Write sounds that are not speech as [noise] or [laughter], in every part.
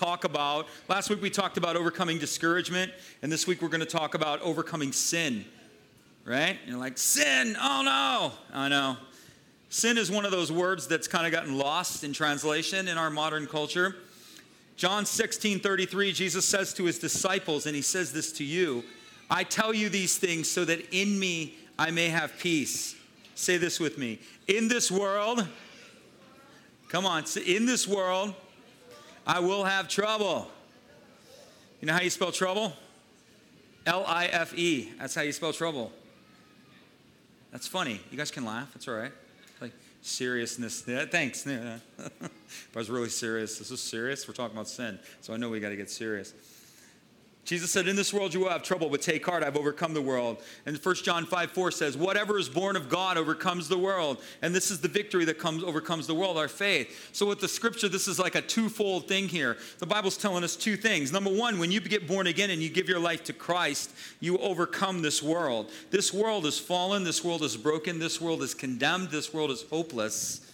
talk about. Last week we talked about overcoming discouragement, and this week we're going to talk about overcoming sin. Right? You're like, sin, oh no. I know. Sin is one of those words that's kind of gotten lost in translation in our modern culture. John 16 33, Jesus says to his disciples, and he says this to you I tell you these things so that in me I may have peace. Say this with me. In this world, come on, in this world, I will have trouble. You know how you spell trouble? L I F E. That's how you spell trouble. That's funny. You guys can laugh. That's all right. Like seriousness. Yeah, thanks. Yeah. [laughs] I was really serious. This is serious. We're talking about sin. So I know we got to get serious. Jesus said, In this world you will have trouble, but take heart, I've overcome the world. And 1 John 5 4 says, Whatever is born of God overcomes the world. And this is the victory that comes overcomes the world, our faith. So with the scripture, this is like a twofold thing here. The Bible's telling us two things. Number one, when you get born again and you give your life to Christ, you overcome this world. This world is fallen, this world is broken, this world is condemned, this world is hopeless.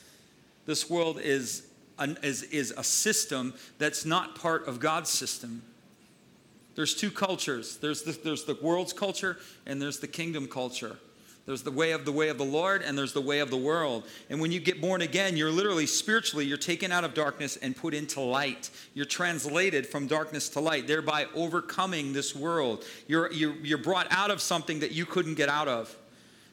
This world is, an, is, is a system that's not part of God's system. There's two cultures there's the, there's the world's culture, and there's the kingdom culture. There's the way of the way of the Lord, and there's the way of the world. And when you get born again, you're literally spiritually, you're taken out of darkness and put into light. You're translated from darkness to light, thereby overcoming this world. You're, you're, you're brought out of something that you couldn't get out of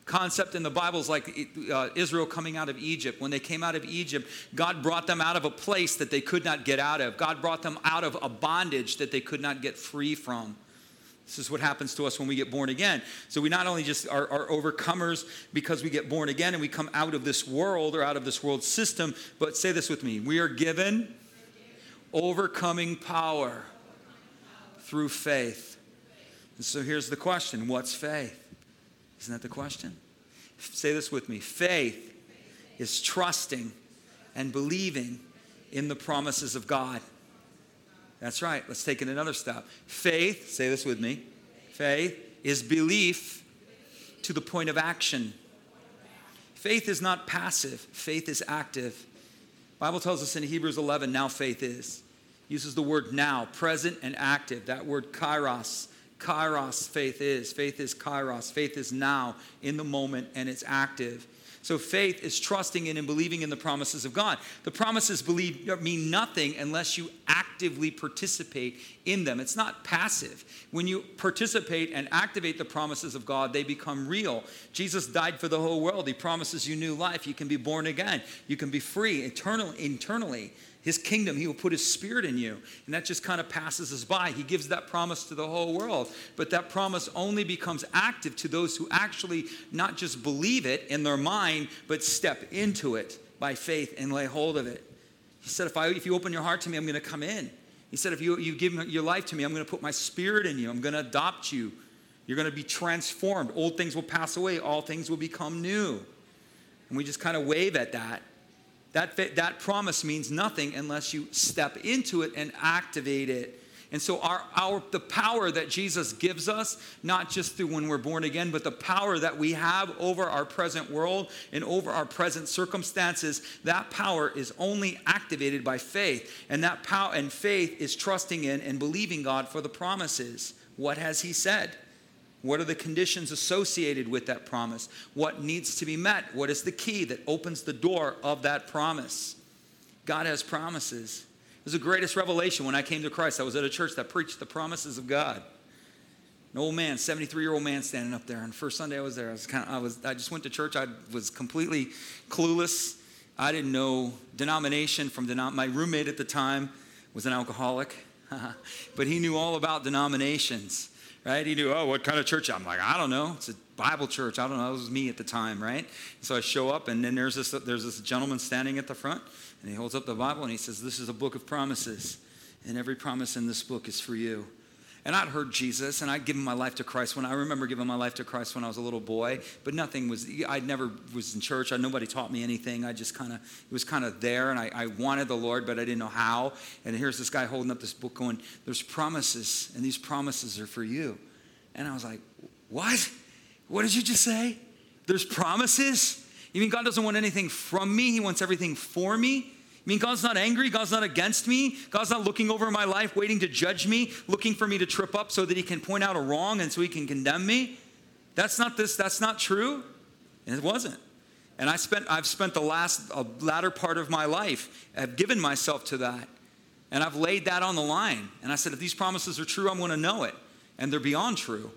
concept in the Bible is like uh, Israel coming out of Egypt. When they came out of Egypt, God brought them out of a place that they could not get out of. God brought them out of a bondage that they could not get free from. This is what happens to us when we get born again. So we not only just are, are, overcomers because we get born again and we come out of this world or out of this world system, but say this with me we are given overcoming power through faith. And so here's the question what's faith? Isn't that the question? Say this with me faith is trusting and believing in the promises of God. That's right. Let's take it another step. Faith, say this with me. Faith is belief to the point of action. Faith is not passive, faith is active. Bible tells us in Hebrews 11 now faith is. Uses the word now, present and active. That word kairos Kairos faith is. Faith is kairos. Faith is now, in the moment, and it's active. So faith is trusting in and believing in the promises of God. The promises believe uh, mean nothing unless you actively participate in them. It's not passive. When you participate and activate the promises of God, they become real. Jesus died for the whole world. He promises you new life. You can be born again. You can be free eternally. internally his kingdom, he will put his spirit in you. And that just kind of passes us by. He gives that promise to the whole world. But that promise only becomes active to those who actually not just believe it in their mind, but step into it by faith and lay hold of it. He said, If, I, if you open your heart to me, I'm going to come in. He said, If you, you give your life to me, I'm going to put my spirit in you. I'm going to adopt you. You're going to be transformed. Old things will pass away, all things will become new. And we just kind of wave at that. That, that promise means nothing unless you step into it and activate it. And so, our, our, the power that Jesus gives us, not just through when we're born again, but the power that we have over our present world and over our present circumstances, that power is only activated by faith. And that power and faith is trusting in and believing God for the promises. What has He said? What are the conditions associated with that promise? What needs to be met? What is the key that opens the door of that promise? God has promises. It was the greatest revelation when I came to Christ. I was at a church that preached the promises of God. An old man, 73 year old man standing up there. And the first Sunday I was there, I was kind of, I was, I just went to church. I was completely clueless. I didn't know denomination from denom- my roommate at the time was an alcoholic, [laughs] but he knew all about denominations right? He knew, oh, what kind of church? I'm like, I don't know. It's a Bible church. I don't know. It was me at the time, right? So I show up, and then there's this, there's this gentleman standing at the front, and he holds up the Bible, and he says, This is a book of promises, and every promise in this book is for you. And I'd heard Jesus and I'd given my life to Christ when I remember giving my life to Christ when I was a little boy, but nothing was, I never was in church. I, nobody taught me anything. I just kind of, it was kind of there and I, I wanted the Lord, but I didn't know how. And here's this guy holding up this book going, There's promises, and these promises are for you. And I was like, What? What did you just say? There's promises? You mean God doesn't want anything from me? He wants everything for me? I mean, God's not angry. God's not against me. God's not looking over my life, waiting to judge me, looking for me to trip up so that He can point out a wrong and so He can condemn me. That's not this. That's not true. And it wasn't. And I spent, I've spent the last uh, latter part of my life, I've given myself to that. And I've laid that on the line. And I said, if these promises are true, I'm going to know it. And they're beyond true.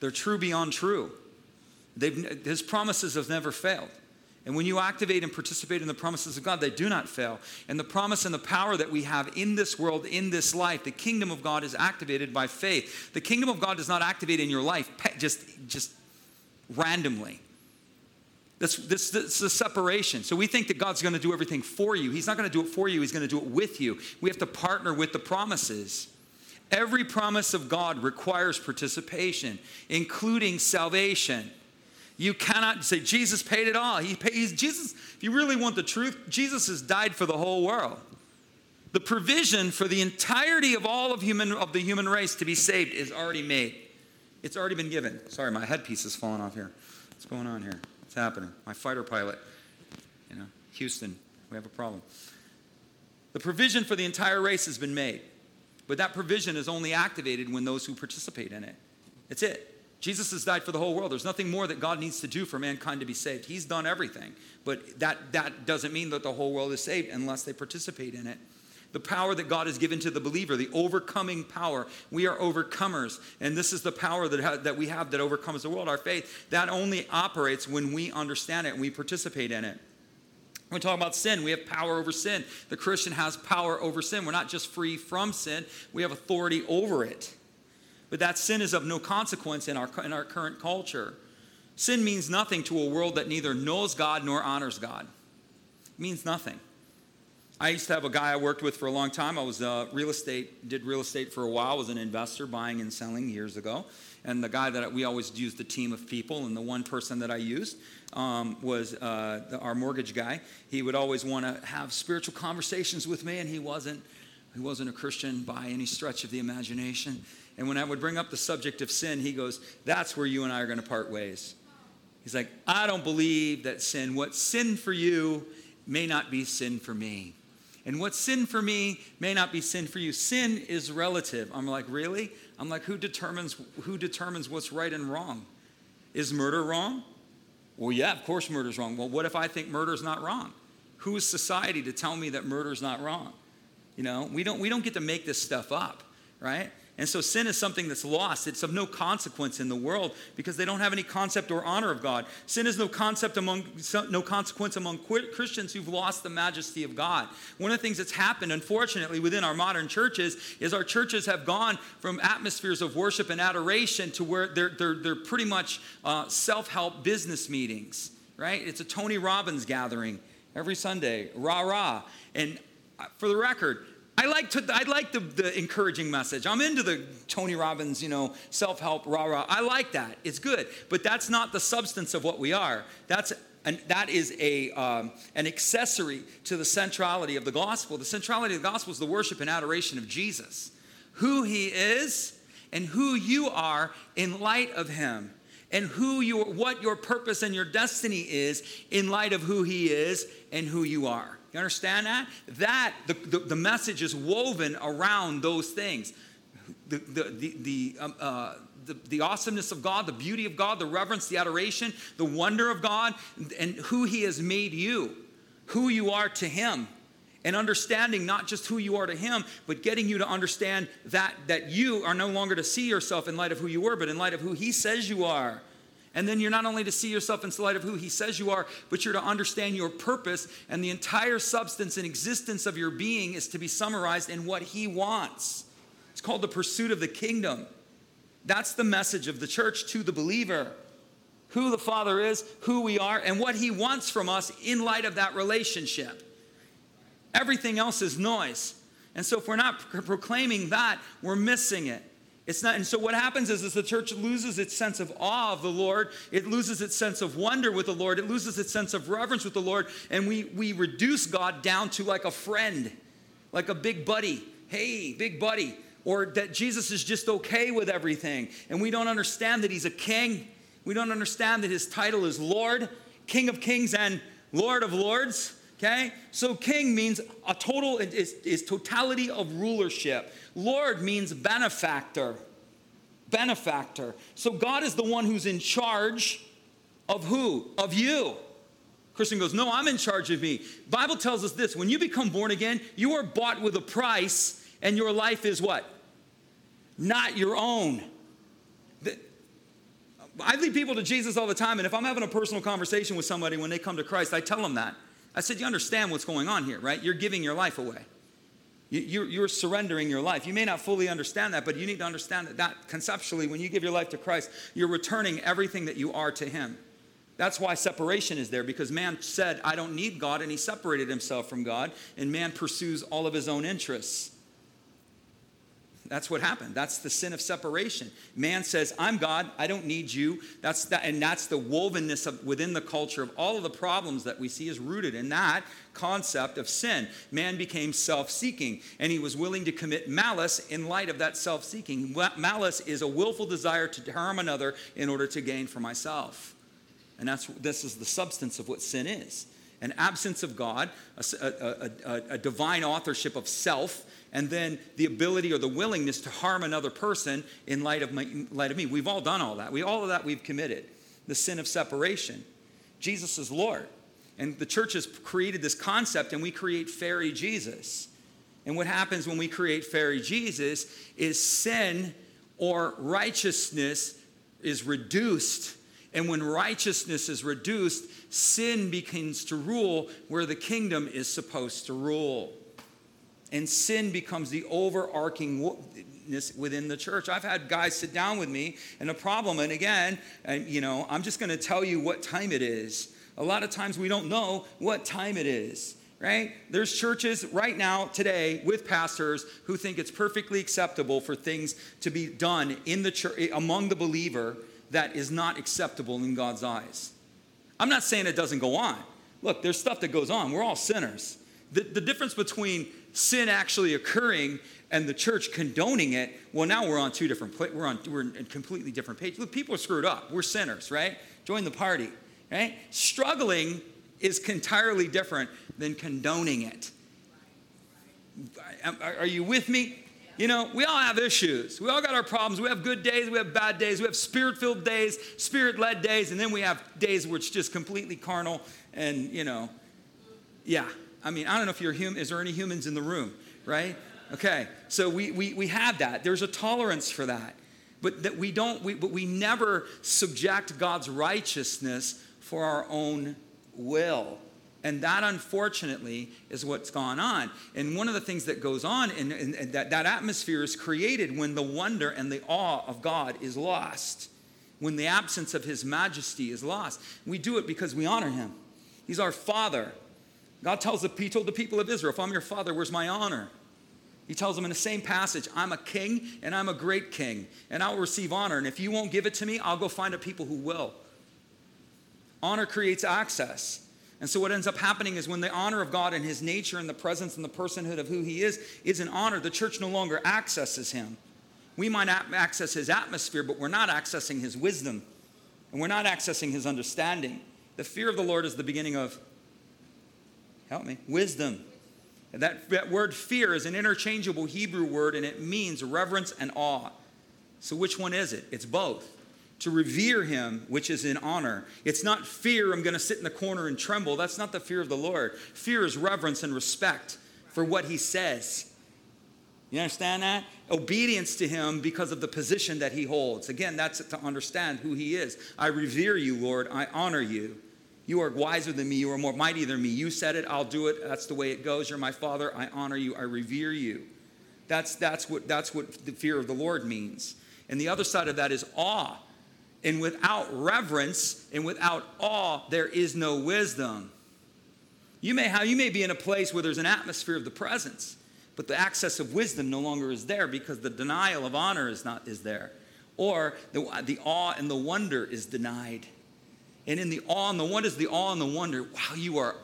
They're true beyond true. They've, his promises have never failed. And when you activate and participate in the promises of God, they do not fail. And the promise and the power that we have in this world, in this life, the kingdom of God is activated by faith. The kingdom of God does not activate in your life just, just randomly. This, this, this is a separation. So we think that God's going to do everything for you. He's not going to do it for you, He's going to do it with you. We have to partner with the promises. Every promise of God requires participation, including salvation. You cannot say Jesus paid it all. He pays Jesus. If you really want the truth, Jesus has died for the whole world. The provision for the entirety of all of human of the human race to be saved is already made. It's already been given. Sorry, my headpiece is falling off here. What's going on here? What's happening? My fighter pilot. You know, Houston, we have a problem. The provision for the entire race has been made. But that provision is only activated when those who participate in it. It's it. Jesus has died for the whole world. There's nothing more that God needs to do for mankind to be saved. He's done everything. But that, that doesn't mean that the whole world is saved unless they participate in it. The power that God has given to the believer, the overcoming power. We are overcomers. And this is the power that, ha- that we have that overcomes the world, our faith. That only operates when we understand it and we participate in it. When we talk about sin, we have power over sin. The Christian has power over sin. We're not just free from sin, we have authority over it. But that sin is of no consequence in our, in our current culture. Sin means nothing to a world that neither knows God nor honors God. It means nothing. I used to have a guy I worked with for a long time. I was uh, real estate, did real estate for a while, was an investor buying and selling years ago. And the guy that we always used a team of people, and the one person that I used um, was uh, the, our mortgage guy. He would always want to have spiritual conversations with me, and he wasn't. He wasn't a Christian by any stretch of the imagination. And when I would bring up the subject of sin, he goes, That's where you and I are going to part ways. He's like, I don't believe that sin, what's sin for you may not be sin for me. And what's sin for me may not be sin for you. Sin is relative. I'm like, really? I'm like, who determines who determines what's right and wrong? Is murder wrong? Well, yeah, of course murder's wrong. Well, what if I think murder's not wrong? Who is society to tell me that murder's not wrong? You know, we don't we don't get to make this stuff up, right? And so sin is something that's lost. It's of no consequence in the world because they don't have any concept or honor of God. Sin is no concept among no consequence among Christians who've lost the majesty of God. One of the things that's happened, unfortunately, within our modern churches is our churches have gone from atmospheres of worship and adoration to where they're, they're, they're pretty much uh, self-help business meetings, right? It's a Tony Robbins gathering every Sunday, rah rah. And uh, for the record, I like to I like the, the encouraging message. I'm into the Tony Robbins, you know, self-help, rah-rah. I like that. It's good. But that's not the substance of what we are. That's and that is a, um, an accessory to the centrality of the gospel. The centrality of the gospel is the worship and adoration of Jesus, who he is and who you are in light of him, and who your, what your purpose and your destiny is in light of who he is and who you are. You understand that? That, the, the, the message is woven around those things. The, the, the, the, um, uh, the, the, awesomeness of God, the beauty of God, the reverence, the adoration, the wonder of God, and who He has made you, who you are to Him. And understanding not just who you are to Him, but getting you to understand that, that you are no longer to see yourself in light of who you were, but in light of who He says you are. And then you're not only to see yourself in the light of who He says you are, but you're to understand your purpose, and the entire substance and existence of your being is to be summarized in what He wants. It's called the pursuit of the kingdom. That's the message of the church to the believer who the Father is, who we are, and what He wants from us in light of that relationship. Everything else is noise. And so, if we're not proclaiming that, we're missing it. It's not, and so what happens is, is the church loses its sense of awe of the Lord. It loses its sense of wonder with the Lord. It loses its sense of reverence with the Lord. And we, we reduce God down to like a friend, like a big buddy. Hey, big buddy. Or that Jesus is just okay with everything. And we don't understand that he's a king. We don't understand that his title is Lord, King of kings and Lord of lords. Okay? So king means a total is, is totality of rulership. Lord means benefactor. Benefactor. So God is the one who's in charge of who? Of you. Christian goes, No, I'm in charge of me. Bible tells us this when you become born again, you are bought with a price, and your life is what? Not your own. I lead people to Jesus all the time, and if I'm having a personal conversation with somebody when they come to Christ, I tell them that. I said, You understand what's going on here, right? You're giving your life away. You're, surrendering your life. You may not fully understand that, but you need to understand that, that conceptually, when you give your life to Christ, you're returning everything that you are to Him. That's why separation is there, because man said, I don't need God, and he separated himself from God, and man pursues all of his own interests. That's what happened. That's the sin of separation. Man says, "I'm God. I don't need you." That's that, and that's the wovenness of within the culture of all of the problems that we see is rooted in that concept of sin. Man became self-seeking, and he was willing to commit malice in light of that self-seeking. Malice is a willful desire to harm another in order to gain for myself, and that's this is the substance of what sin is an absence of God, a, a, a, a, divine authorship of self, and then the ability or the willingness to harm another person in light of, my, light of me. We've all done all that. We, all of that we've committed. The sin of separation. Jesus is Lord. And the church has created this concept, and we create fairy Jesus. And what happens when we create fairy Jesus is sin or righteousness is reduced. And when righteousness is reduced, sin begins to rule where the kingdom is supposed to rule. And sin becomes the overarching within the church. I've had guys sit down with me, and a problem, and again, and, you know, I'm just going to tell you what time it is. A lot of times we don't know what time it is right? There's churches right now, today, with pastors who think it's perfectly acceptable for things to be done in the church among the believer that is not acceptable in God's eyes. I'm not saying it doesn't go on. Look, there's stuff that goes on. We're all sinners. The, the difference between sin actually occurring and the church condoning it, well, now we're on two different, places, we're on, we're in completely different page. Look, people are screwed up. We're sinners, right? Join the party, right? Struggling is entirely different than condoning it. Are you with me? You know, we all have issues. We all got our problems. We have good days, we have bad days, we have spirit filled days, spirit led days, and then we have days where it's just completely carnal and, you know, yeah. I mean, I don't know if you're human. Is there any humans in the room, right? Okay, so we, we, we have that. There's a tolerance for that. But that we don't, we, but we never subject God's righteousness for our own will. And that, unfortunately, is what's gone on. And one of the things that goes on, and, that, that atmosphere is created when the wonder and the awe of God is lost, when the absence of His majesty is lost. We do it because we honor Him. He's our Father. God tells the, he told the people of Israel, if I'm your father, where's my honor? He tells them in the same passage, I'm a king and I'm a great king, and I'll receive honor. And if you won't give it to me, I'll go find a people who will. Honor creates access. And so, what ends up happening is when the honor of God and his nature and the presence and the personhood of who he is is an honor, the church no longer accesses him. We might access his atmosphere, but we're not accessing his wisdom and we're not accessing his understanding. The fear of the Lord is the beginning of, help me, wisdom. That, that word fear is an interchangeable Hebrew word and it means reverence and awe. So, which one is it? It's both to revere him, which is in honor. It's not fear, I'm going to sit in the corner and tremble. That's not the fear of the Lord. Fear is reverence and respect for what he says. You understand that? Obedience to him because of the position that he holds. Again, that's to understand who he is. I revere you, Lord. I honor you. You are wiser than me. You are more mighty than me. You said it. I'll do it. That's the way it goes. You're my father. I honor you. I revere you. That's, that's, what, that's what the fear of the Lord means. And the other side of that is awe. And without reverence and without awe, there is no wisdom. You may, have, you may be in a place where there's an atmosphere of the presence, but the access of wisdom no longer is there because the denial of honor is not is there. Or the, the awe and the wonder is denied. And in the awe and the what is the awe and the wonder? Wow, you are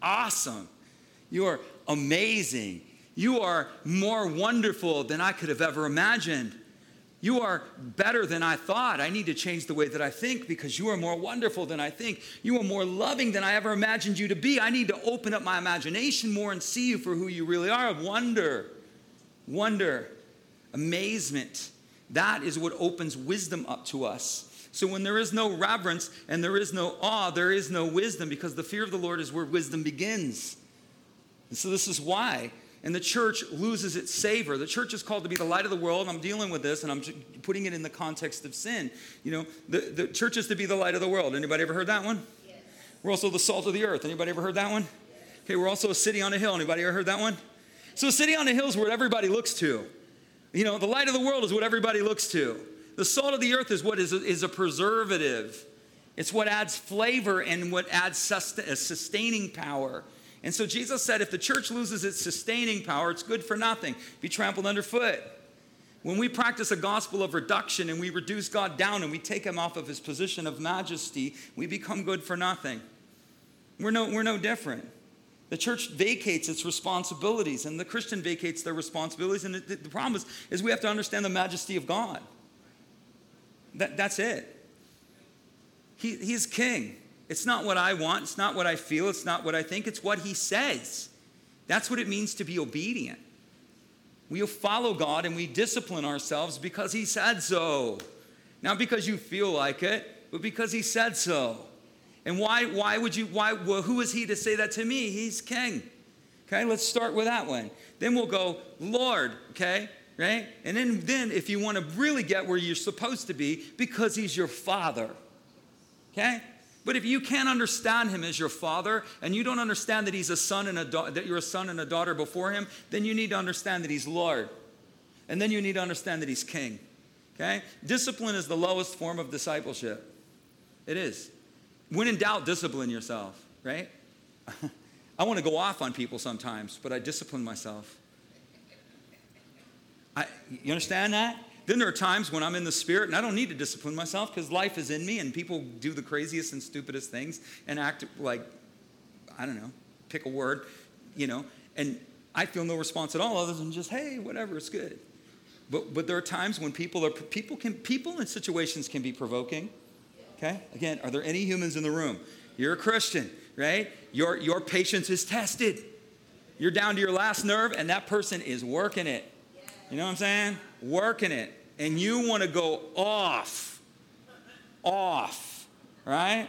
awesome. You are amazing. You are more wonderful than I could have ever imagined. You are better than I thought. I need to change the way that I think because you are more wonderful than I think. You are more loving than I ever imagined you to be. I need to open up my imagination more and see you for who you really are. Wonder, wonder, amazement. That is what opens wisdom up to us. So when there is no reverence and there is no awe, there is no wisdom because the fear of the Lord is where wisdom begins. And so this is why and the church loses its savor. The church is called to be the light of the world. I'm dealing with this, and I'm putting it in the context of sin. You know, the, the church is to be the light of the world. Anybody ever heard that one? Yes. We're also the salt of the earth. Anybody ever heard that one? Yes. Okay, we're also a city on a hill. Anybody ever heard that one? So a city on a hill is where everybody looks to. You know, the light of the world is what everybody looks to. The salt of the earth is what is a, is a preservative. It's what adds flavor and what adds uh, sustaining power. And so Jesus said if the church loses its sustaining power, it's good for nothing, be trampled underfoot. When we practice a gospel of reduction and we reduce God down and we take him off of his position of majesty, we become good for nothing. We're no, we're no different. The church vacates its responsibilities and the Christian vacates their responsibilities. And the, the problem is, is we have to understand the majesty of God. That, that's it. He, he's king. It's not what I want, it's not what I feel, it's not what I think, it's what He says. That's what it means to be obedient. We'll follow God and we discipline ourselves because He said so. Not because you feel like it, but because He said so. And why, why would you, why, well, who is He to say that to me? He's King. Okay, let's start with that one. Then we'll go, Lord, okay, right? And then, then if you want to really get where you're supposed to be, because He's your Father. Okay? But if you can't understand him as your father and you don't understand that he's a son and a da- that you're a son and a daughter before him, then you need to understand that he's Lord. And then you need to understand that he's king. Okay? Discipline is the lowest form of discipleship. It is. When in doubt, discipline yourself, right? [laughs] I want to go off on people sometimes, but I discipline myself. I, you understand that? Then there are times when I'm in the spirit and I don't need to discipline myself because life is in me and people do the craziest and stupidest things and act like, I don't know, pick a word, you know, and I feel no response at all other than just, hey, whatever, it's good. But, but there are times when people are people can people in situations can be provoking. Okay? Again, are there any humans in the room? You're a Christian, right? Your your patience is tested. You're down to your last nerve, and that person is working it. You know what I'm saying? Working it. And you want to go off. Off. Right?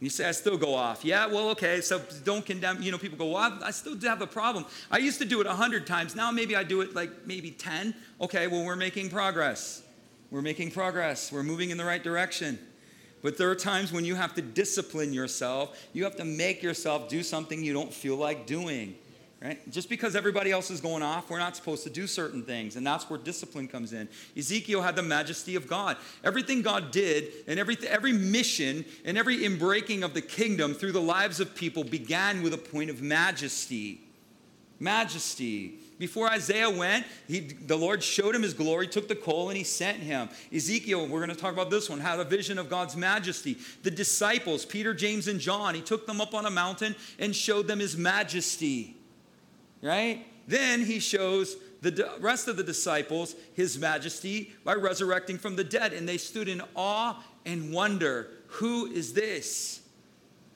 You say, I still go off. Yeah, well, okay, so don't condemn. You know, people go, well, I still have a problem. I used to do it 100 times. Now maybe I do it like maybe 10. Okay, well, we're making progress. We're making progress. We're moving in the right direction. But there are times when you have to discipline yourself. You have to make yourself do something you don't feel like doing. Right? Just because everybody else is going off, we're not supposed to do certain things, and that's where discipline comes in. Ezekiel had the majesty of God. Everything God did, and every, every mission, and every inbreaking of the kingdom through the lives of people began with a point of majesty. Majesty. Before Isaiah went, he, the Lord showed him his glory, took the coal, and he sent him. Ezekiel, we're going to talk about this one, had a vision of God's majesty. The disciples, Peter, James, and John, he took them up on a mountain and showed them his majesty right? Then he shows the rest of the disciples his majesty by resurrecting from the dead, and they stood in awe and wonder who is this?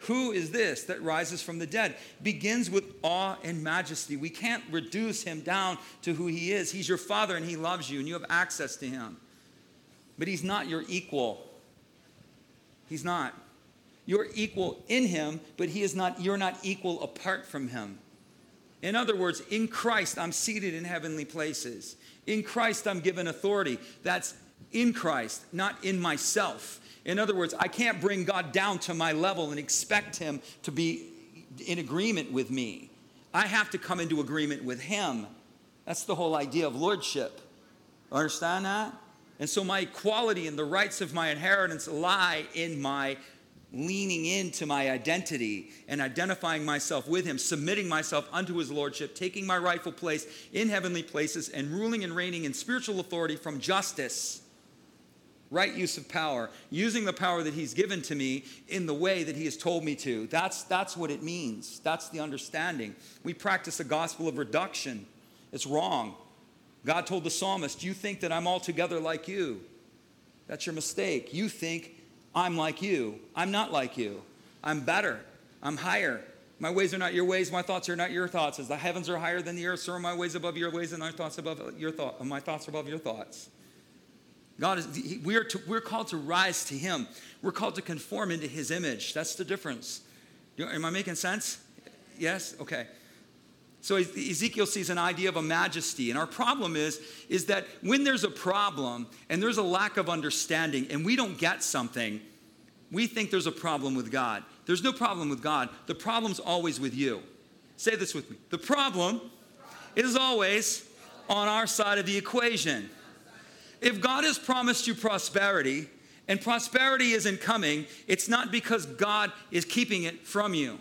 Who is this that rises from the dead? Begins with awe and majesty. We can't reduce him down to who he is. He's your father and he loves you and you have access to him. But he's not your equal. He's not. You're equal in him, but he is not you're not equal apart from him. In other words, in Christ, I'm seated in heavenly places. In Christ, I'm given authority. That's in Christ, not in myself. In other words, I can't bring God down to my level and expect Him to be in agreement with me. I have to come into agreement with Him. That's the whole idea of lordship. Understand that? And so my equality and the rights of my inheritance lie in my leaning into my identity and identifying myself with him, submitting myself unto his lordship, taking my rightful place in heavenly places, and ruling and reigning in spiritual authority from justice, right use of power, using the power that he's given to me in the way that he has told me to. That's, that's what it means. That's the understanding. We practice a gospel of reduction. It's wrong. God told the psalmist, You think that I'm altogether like you. That's your mistake. You think I'm like you. I'm not like you. I'm better. I'm higher. My ways are not your ways. My thoughts are not your thoughts. As the heavens are higher than the earth, so are my ways above your ways, and my thoughts above your thought. My thoughts above your thoughts. God is. We are. To, we're called to rise to Him. We're called to conform into His image. That's the difference. Am I making sense? Yes. Okay. So Ezekiel sees an idea of a majesty. And our problem is, is that when there's a problem and there's a lack of understanding and we don't get something, we think there's a problem with God. There's no problem with God. The problem's always with you. Say this with me. The problem is always on our side of the equation. If God has promised you prosperity and prosperity isn't coming, it's not because God is keeping it from you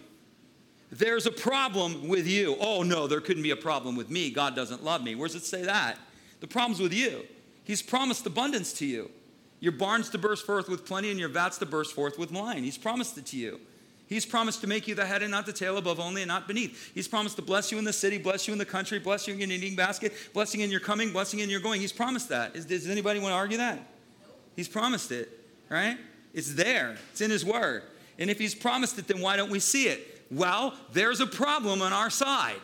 there's a problem with you. Oh, no, there couldn't be a problem with me. God doesn't love me. Where does it say that? The problem's with you. He's promised abundance to you. Your barns to burst forth with plenty and your vats to burst forth with wine. He's promised it to you. He's promised to make you the head and not the tail, above only and not beneath. He's promised to bless you in the city, bless you in the country, bless you in your eating basket, blessing in your coming, blessing in your going. He's promised that. Is, does anybody want to argue that? He's promised it, right? It's there, it's in His Word. And if He's promised it, then why don't we see it? Well, there's a problem on our side.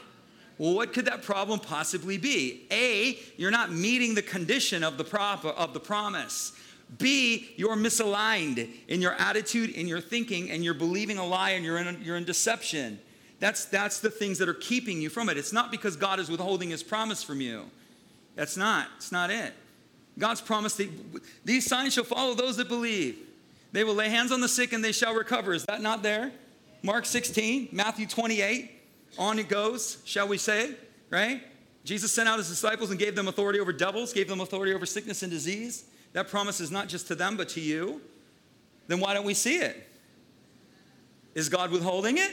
Well, what could that problem possibly be? A, you're not meeting the condition of the, prop, of the promise. B, you're misaligned in your attitude, in your thinking, and you're believing a lie and you're in, you're in deception. That's, that's the things that are keeping you from it. It's not because God is withholding his promise from you. That's not. It's not it. God's promise that these signs shall follow those that believe. They will lay hands on the sick and they shall recover. Is that not there? Mark 16, Matthew 28, on it goes, shall we say, right? Jesus sent out his disciples and gave them authority over devils, gave them authority over sickness and disease. That promise is not just to them, but to you. Then why don't we see it? Is God withholding it?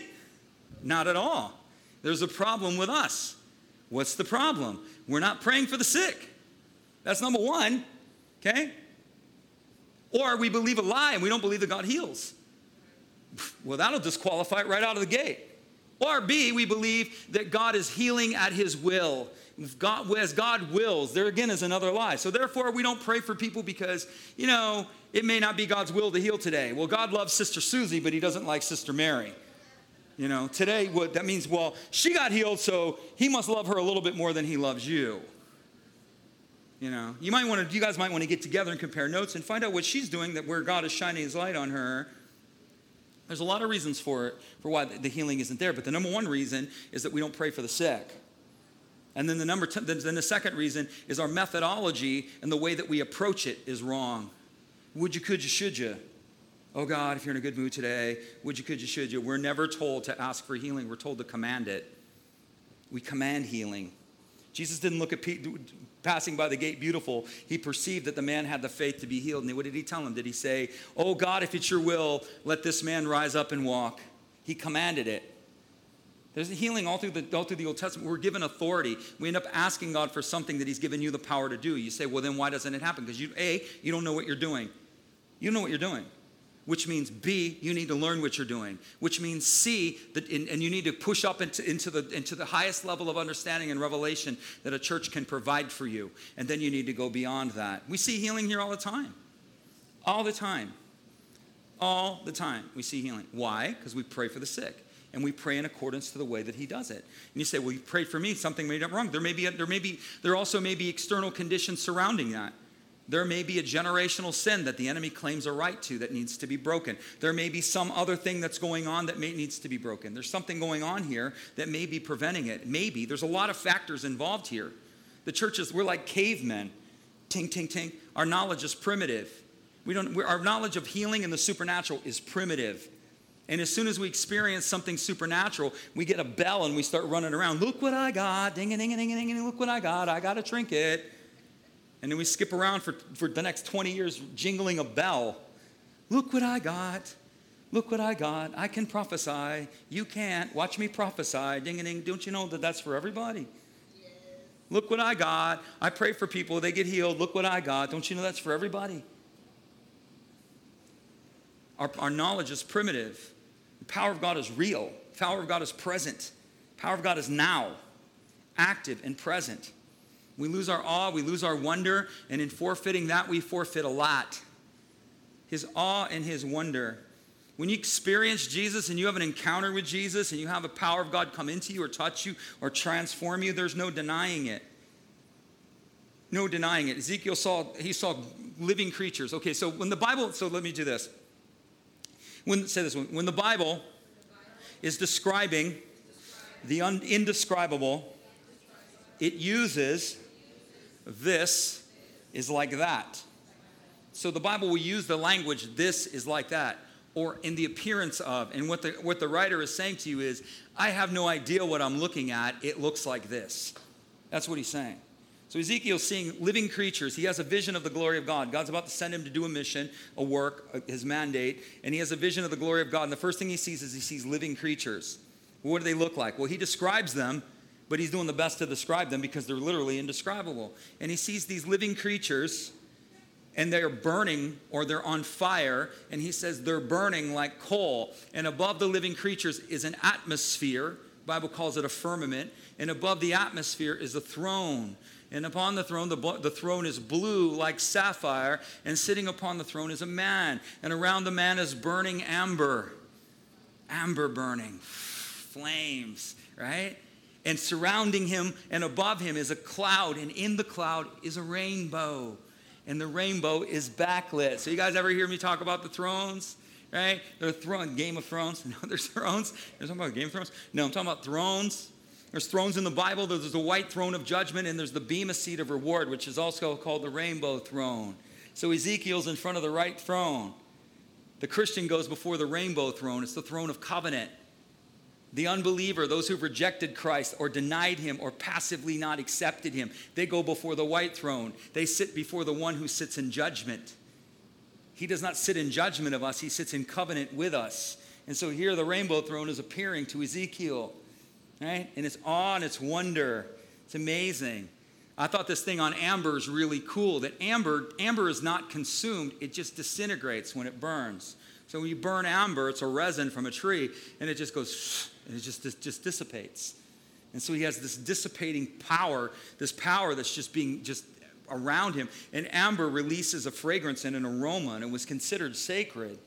Not at all. There's a problem with us. What's the problem? We're not praying for the sick. That's number one, okay? Or we believe a lie and we don't believe that God heals. Well, that'll disqualify it right out of the gate. Or B, we believe that God is healing at his will. God, as God wills, there again is another lie. So therefore, we don't pray for people because, you know, it may not be God's will to heal today. Well, God loves Sister Susie, but he doesn't like Sister Mary. You know, today, what that means, well, she got healed, so he must love her a little bit more than he loves you. You know, you might want to, you guys might want to get together and compare notes and find out what she's doing that where God is shining his light on her there's a lot of reasons for it, for why the healing isn't there, but the number one reason is that we don't pray for the sick. And then the number then the second reason is our methodology and the way that we approach it is wrong. Would you, could you, should you? Oh God, if you're in a good mood today, would you, could you, should you? We're never told to ask for healing. We're told to command it. We command healing. Jesus didn't look at passing by the gate beautiful, he perceived that the man had the faith to be healed. And what did he tell him? Did he say, Oh God, if it's your will, let this man rise up and walk? He commanded it. There's healing all through, the, all through the Old Testament. We're given authority. We end up asking God for something that He's given you the power to do. You say, well, then why doesn't it happen? Because you, A, you don't know what you're doing. You know what you're doing which means B, you need to learn what you're doing, which means C, that, and you need to push up into, into, the, into the highest level of understanding and revelation that a church can provide for you. And then you need to go beyond that. We see healing here all the time. All the time. All the time we see healing. Why? Because we pray for the sick. And we pray in accordance to the way that he does it. And you say, well, you prayed for me, something made up wrong. There may be, there may be, there also may be external conditions surrounding that. There may be a generational sin that the enemy claims a right to that needs to be broken. There may be some other thing that's going on that may, needs to be broken. There's something going on here that may be preventing it. Maybe. There's a lot of factors involved here. The churches, we're like cavemen. Ting, ting, ting. Our knowledge is primitive. We don't, our knowledge of healing and the supernatural is primitive. And as soon as we experience something supernatural, we get a bell and we start running around. Look what I got. Ding, ding, ding, ding, ding. Look what I got. I got a trinket. And then we skip around for, for the next 20 years jingling a bell. Look what I got. Look what I got. I can prophesy. You can't. Watch me prophesy. Ding a ding. Don't you know that that's for everybody? Yes. Look what I got. I pray for people. They get healed. Look what I got. Don't you know that's for everybody? Our, our knowledge is primitive. The power of God is real. The power of God is present. The power of God is now, active and present. We lose our awe, we lose our wonder, and in forfeiting that, we forfeit a lot. His awe and his wonder. When you experience Jesus and you have an encounter with Jesus and you have the power of God come into you or touch you or transform you, there's no denying it. No denying it. Ezekiel saw, he saw living creatures. Okay, so when the Bible, so let me do this. When, say this, one, when the Bible is describing the indescribable, it uses this is like that. So the Bible will use the language, this is like that, or in the appearance of. And what the, what the writer is saying to you is, I have no idea what I'm looking at. It looks like this. That's what he's saying. So Ezekiel's seeing living creatures. He has a vision of the glory of God. God's about to send him to do a mission, a work, his mandate, and he has a vision of the glory of God. And the first thing he sees is he sees living creatures. What do they look like? Well, he describes them, but he's doing the best to describe them because they're literally indescribable. And he sees these living creatures and they're burning or they're on fire and he says they're burning like coal and above the living creatures is an atmosphere bible calls it a firmament and above the atmosphere is a throne and upon the throne, the, the throne is blue like sapphire, and sitting upon the throne is a man, and around the man is burning amber. Amber burning, flames, right? And surrounding him and above him is a cloud, and in the cloud is a rainbow. And the rainbow is backlit. So, you guys ever hear me talk about the thrones? Right? The throne, Game of Thrones. [laughs] No, there's thrones. You're talking about Game of Thrones. No, I'm talking about thrones there's thrones in the Bible. There's the white throne of judgment, and there's the bema seat of reward, which is also called the rainbow throne. So Ezekiel's in front of the right throne. The Christian goes before the rainbow throne. It's the throne of covenant. The unbeliever, those who've rejected Christ or denied him or passively not accepted him, they go before the white throne. They sit before the one who sits in judgment. He does not sit in judgment of us, he sits in covenant with us. And so here the rainbow throne is appearing to Ezekiel right? And it's awe and it's wonder. It's amazing. I thought this thing on amber is really cool. That amber, amber is not consumed; it just disintegrates when it burns. So when you burn amber, it's a resin from a tree, and it just goes, and it just, just, just dissipates. And so he has this dissipating power, this power that's just being just around him. And amber releases a fragrance and an aroma, and it was considered sacred.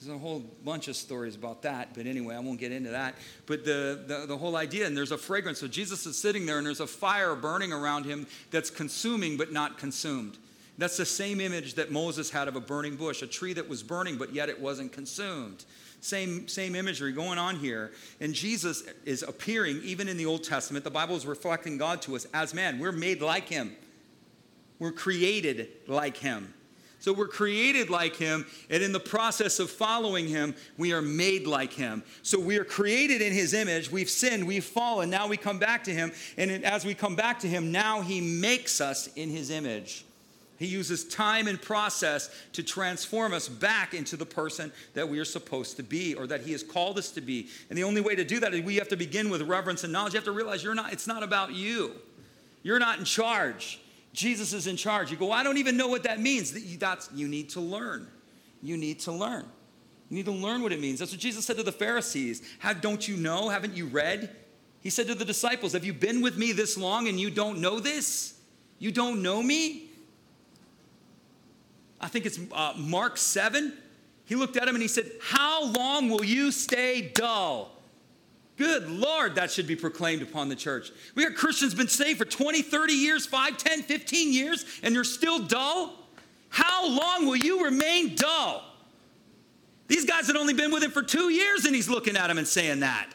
There's a whole bunch of stories about that, but anyway, I won't get into that. But the, the, the, whole idea, and there's a fragrance. So Jesus is sitting there, and there's a fire burning around him that's consuming but not consumed. That's the same image that Moses had of a burning bush, a tree that was burning, but yet it wasn't consumed. Same, same imagery going on here. And Jesus is appearing, even in the Old Testament. The Bible is reflecting God to us as man. We're made like him, we're created like him. So we're created like him, and in the process of following him, we are made like him. So we are created in his image. We've sinned, we've fallen. Now we come back to him, and as we come back to him, now he makes us in his image. He uses time and process to transform us back into the person that we are supposed to be or that he has called us to be. And the only way to do that is we have to begin with reverence and knowledge. You have to realize you're not it's not about you. You're not in charge. Jesus is in charge. You go, I don't even know what that means. That's, you need to learn. You need to learn. You need to learn what it means. That's what Jesus said to the Pharisees. How, don't you know? Haven't you read? He said to the disciples, Have you been with me this long and you don't know this? You don't know me? I think it's uh, Mark 7. He looked at him and he said, How long will you stay dull? Good Lord, that should be proclaimed upon the church. We got Christians been saved for 20, 30 years, 5, 10, 15 years, and you're still dull? How long will you remain dull? These guys had only been with him for two years, and he's looking at him and saying that.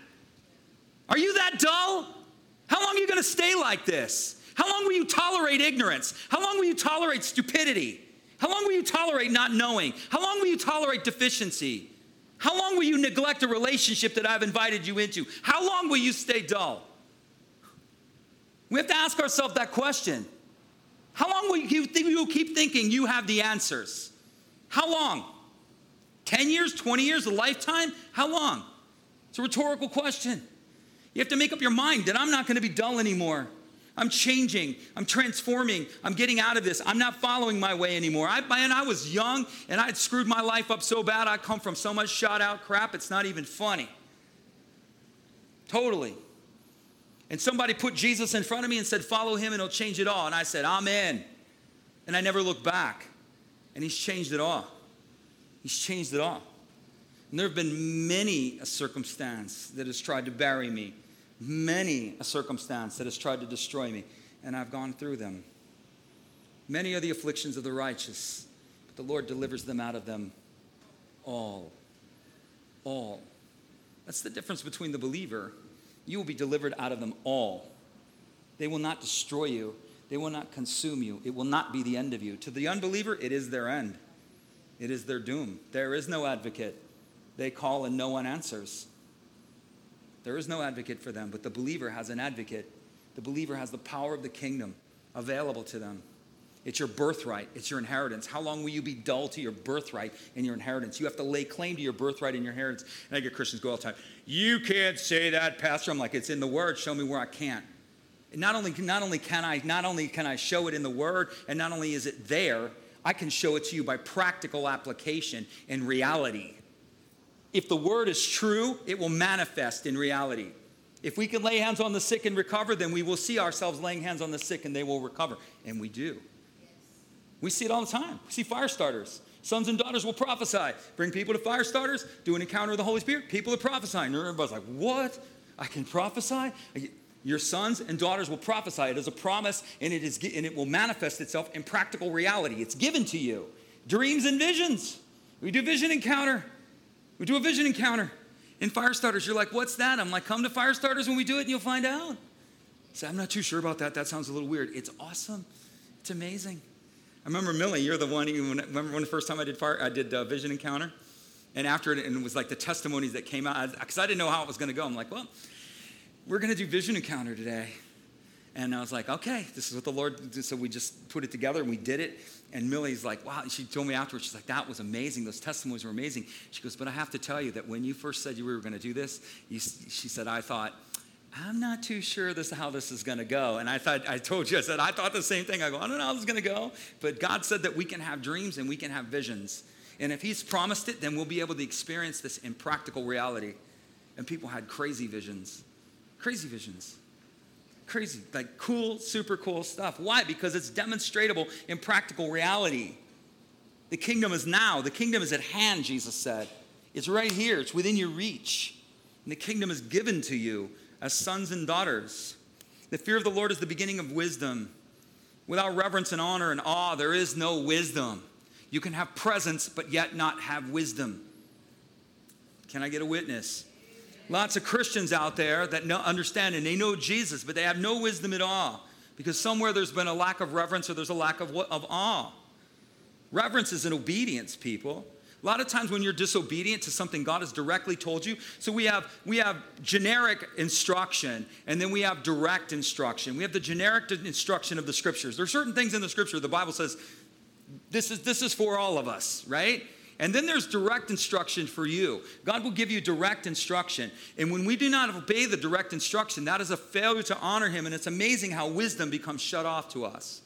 Are you that dull? How long are you going to stay like this? How long will you tolerate ignorance? How long will you tolerate stupidity? How long will you tolerate not knowing? How long will you tolerate deficiency? How long will you neglect a relationship that I've invited you into? How long will you stay dull? We have to ask ourselves that question. How long will you, you keep thinking you have the answers? How long? 10 years, 20 years, a lifetime? How long? It's a rhetorical question. You have to make up your mind that I'm not going to be dull anymore. I'm changing. I'm transforming. I'm getting out of this. I'm not following my way anymore. I, man, I was young and I'd screwed my life up so bad. I come from so much shot out crap, it's not even funny. Totally. And somebody put Jesus in front of me and said, Follow him and he'll change it all. And I said, Amen. And I never looked back. And he's changed it all. He's changed it all. And there have been many a circumstance that has tried to bury me, many a circumstance that has tried to destroy me, and I've gone through them. Many are the afflictions of the righteous, but the Lord delivers them out of them all. All. That's the difference between the believer. You will be delivered out of them all. They will not destroy you, they will not consume you. It will not be the end of you. To the unbeliever, it is their end, it is their doom. There is no advocate. They call and no one answers. There is no advocate for them, but the believer has an advocate. The believer has the power of the kingdom available to them. It's your birthright. It's your inheritance. How long will you be dull to your birthright and your inheritance? You have to lay claim to your birthright and your inheritance. And I get Christians go all the time. You can't say that, Pastor. I'm like, it's in the Word. Show me where I can't. Not only, not only can I, not only can I show it in the Word, and not only is it there, I can show it to you by practical application and reality. If the Word is true, it will manifest in reality. If we can lay hands on the sick and recover, then we will see ourselves laying hands on the sick and they will recover. And we do. We see it all the time. We see fire starters. Sons and daughters will prophesy. Bring people to fire starters, do an encounter with the Holy Spirit. People are prophesying. And everybody's like, what? I can prophesy? Your sons and daughters will prophesy. It is a promise and it, is, and it will manifest itself in practical reality. It's given to you. Dreams and visions. We do vision encounter. We do a vision encounter. In fire starters, you're like, what's that? I'm like, come to fire starters when we do it and you'll find out. Say, I'm not too sure about that. That sounds a little weird. It's awesome. It's amazing. I remember Millie, you're the one, when, remember when the first time I did fire, I did uh, Vision Encounter? And after it, and it was like the testimonies that came out, because I, I didn't know how it was going to go. I'm like, well, we're going to do Vision Encounter today. And I was like, okay, this is what the Lord did. So we just put it together and we did it. And Millie's like, wow. She told me afterwards, she's like, that was amazing. Those testimonies were amazing. She goes, but I have to tell you that when you first said you were going to do this, you, she said, I thought, I'm not too sure this how this is going to go. And I thought I told you I said I thought the same thing. I go, I don't know how this is going to go, but God said that we can have dreams and we can have visions. And if he's promised it, then we'll be able to experience this in practical reality. And people had crazy visions. Crazy visions. Crazy, like cool, super cool stuff. Why? Because it's demonstrable in practical reality. The kingdom is now. The kingdom is at hand, Jesus said. It's right here. It's within your reach. And the kingdom is given to you as sons and daughters. The fear of the Lord is the beginning of wisdom. Without reverence and honor and awe, there is no wisdom. You can have presence, but yet not have wisdom. Can I get a witness? Lots of Christians out there that know, understand and they know Jesus, but they have no wisdom at all because somewhere there's been a lack of reverence or there's a lack of, of awe. Reverence is an obedience, people. A lot of times when you're disobedient to something God has directly told you, so we have we have generic instruction and then we have direct instruction. We have the generic instruction of the scriptures. There are certain things in the scripture the Bible says this is this is for all of us, right? And then there's direct instruction for you. God will give you direct instruction. And when we do not obey the direct instruction, that is a failure to honor Him. And it's amazing how wisdom becomes shut off to us.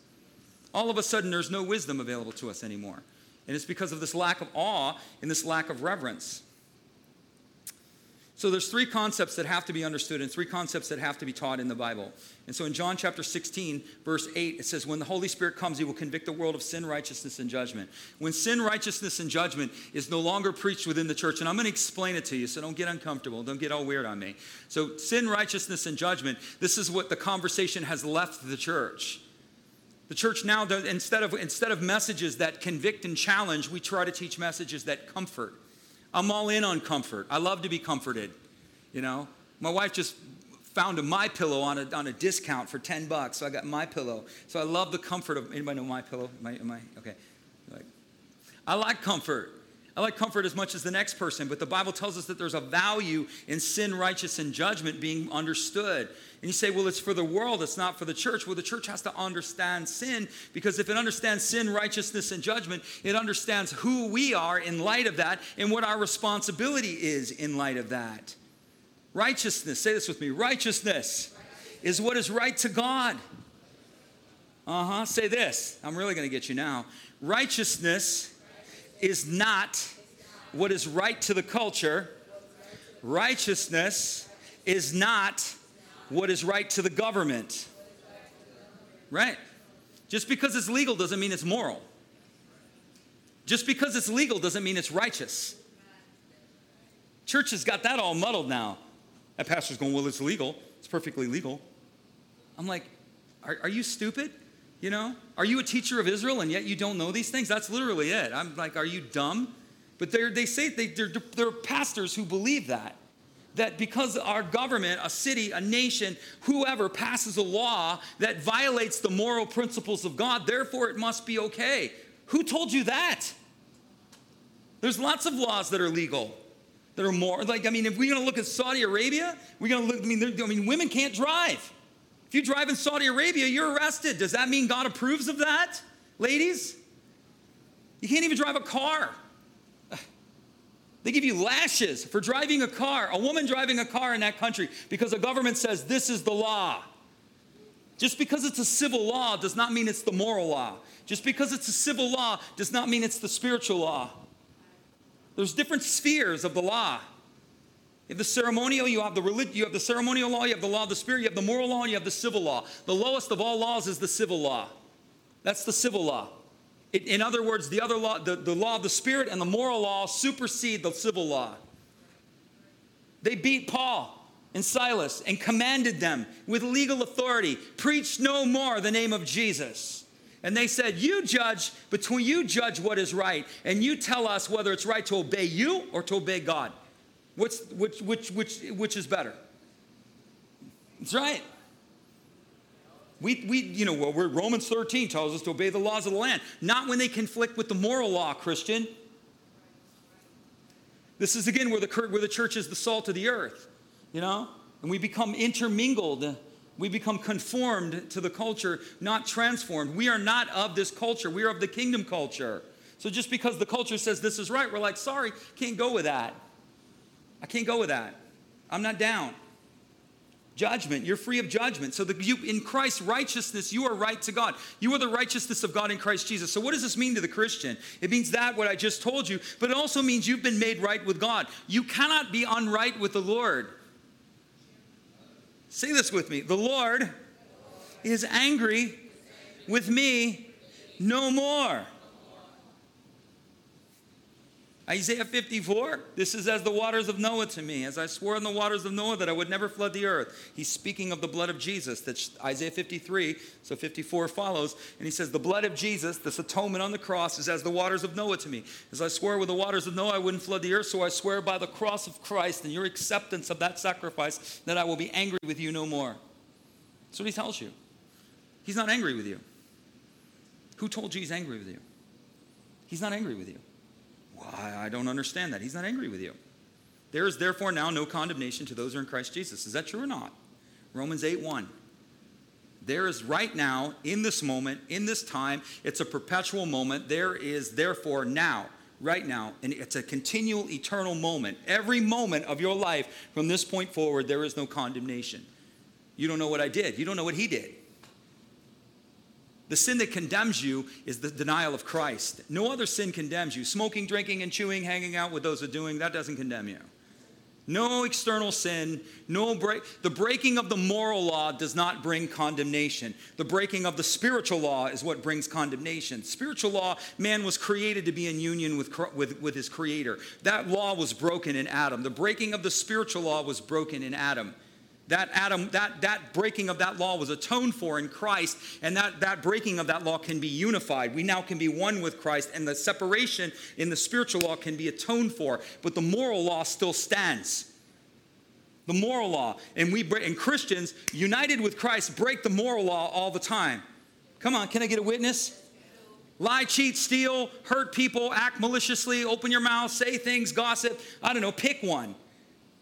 All of a sudden, there's no wisdom available to us anymore. And it's because of this lack of awe and this lack of reverence. So there's three concepts that have to be understood and three concepts that have to be taught in the Bible. And so in John chapter 16, verse 8, it says, When the Holy Spirit comes, he will convict the world of sin, righteousness, and judgment. When sin, righteousness, and judgment is no longer preached within the church, and I'm going to explain it to you, so don't get uncomfortable, don't get all weird on me. So sin, righteousness, and judgment, this is what the conversation has left the church. The church now, instead of, instead of messages that convict and challenge, we try to teach messages that comfort. I'm all in on comfort. I love to be comforted. You know, my wife just found a my pillow on a, on a discount for 10 bucks, so I got my pillow. So I love the comfort of anybody know my pillow? Am I okay? Like, I like comfort. I like comfort as much as the next person, but the Bible tells us that there's a value in sin, righteousness, and judgment being understood. And you say, well, it's for the world, it's not for the church. Well, the church has to understand sin because if it understands sin, righteousness, and judgment, it understands who we are in light of that and what our responsibility is in light of that. Righteousness, say this with me righteousness is what is right to God. Uh huh. Say this. I'm really going to get you now. Righteousness is not what is right to the culture. Righteousness is not what is right to the government. Right? Just because it's legal doesn't mean it's moral. Just because it's legal doesn't mean it's righteous. Church has got that all muddled now. That pastor's going, Well, it's legal. It's perfectly legal. I'm like, Are, are you stupid? You know, are you a teacher of Israel and yet you don't know these things? That's literally it. I'm like, Are you dumb? But they say they, they're, they're pastors who believe that that because our government, a city, a nation, whoever passes a law that violates the moral principles of God, therefore it must be okay. Who told you that? There's lots of laws that are legal, that are more like I mean, if we're going to look at Saudi Arabia, we're going to look. I mean, I mean, women can't drive. If you drive in Saudi Arabia, you're arrested. Does that mean God approves of that, ladies? You can't even drive a car. They give you lashes for driving a car, a woman driving a car in that country, because the government says this is the law. Just because it's a civil law does not mean it's the moral law. Just because it's a civil law does not mean it's the spiritual law. There's different spheres of the law. You have the ceremonial, you have the relig- you have the ceremonial law, you have the law of the spirit, you have the moral law, you have the civil law. The lowest of all laws is the civil law. That's the civil law. In other words, the other law, the, the law of the spirit and the moral law supersede the civil law. They beat Paul and Silas and commanded them with legal authority, preach no more the name of Jesus. And they said, You judge between you judge what is right, and you tell us whether it's right to obey you or to obey God. What's, which, which, which, which is better? That's right. We, we you know, well, Romans 13 tells us to obey the laws of the land, not when they conflict with the moral law, Christian. This is again where the, where the church is the salt of the earth, you know? And we become intermingled. We become conformed to the culture, not transformed. We are not of this culture. We are of the kingdom culture. So just because the culture says this is right, we're like, sorry, can't go with that. I can't go with that. I'm not down judgment. You're free of judgment. So the, you, in Christ's righteousness, you are right to God. You are the righteousness of God in Christ Jesus. So what does this mean to the Christian? It means that what I just told you, but it also means you've been made right with God. You cannot be unright with the Lord. Say this with me. The Lord is angry with me no more. Isaiah 54, this is as the waters of Noah to me, as I swore in the waters of Noah that I would never flood the earth. He's speaking of the blood of Jesus. That's Isaiah 53, so 54 follows. And he says, The blood of Jesus, this atonement on the cross, is as the waters of Noah to me. As I swore with the waters of Noah, I wouldn't flood the earth, so I swear by the cross of Christ and your acceptance of that sacrifice that I will be angry with you no more. That's what he tells you. He's not angry with you. Who told you he's angry with you? He's not angry with you. I, I don't understand that. He's not angry with you. There is therefore now no condemnation to those who are in Christ Jesus. Is that true or not? Romans 8 1. There is right now, in this moment, in this time, it's a perpetual moment. There is therefore now, right now, and it's a continual, eternal moment. Every moment of your life from this point forward, there is no condemnation. You don't know what I did, you don't know what he did. The sin that condemns you is the denial of Christ. No other sin condemns you. Smoking, drinking, and chewing, hanging out with those who are doing, that doesn't condemn you. No external sin, no break. The breaking of the moral law does not bring condemnation. The breaking of the spiritual law is what brings condemnation. Spiritual law, man was created to be in union with, with, with his creator. That law was broken in Adam. The breaking of the spiritual law was broken in Adam that Adam, that, that breaking of that law was atoned for in Christ, and that, that breaking of that law can be unified. We now can be one with Christ, and the separation in the spiritual law can be atoned for, but the moral law still stands. The moral law. And we and Christians, united with Christ, break the moral law all the time. Come on, can I get a witness? Lie, cheat, steal, hurt people, act maliciously, open your mouth, say things, gossip. I don't know, pick one.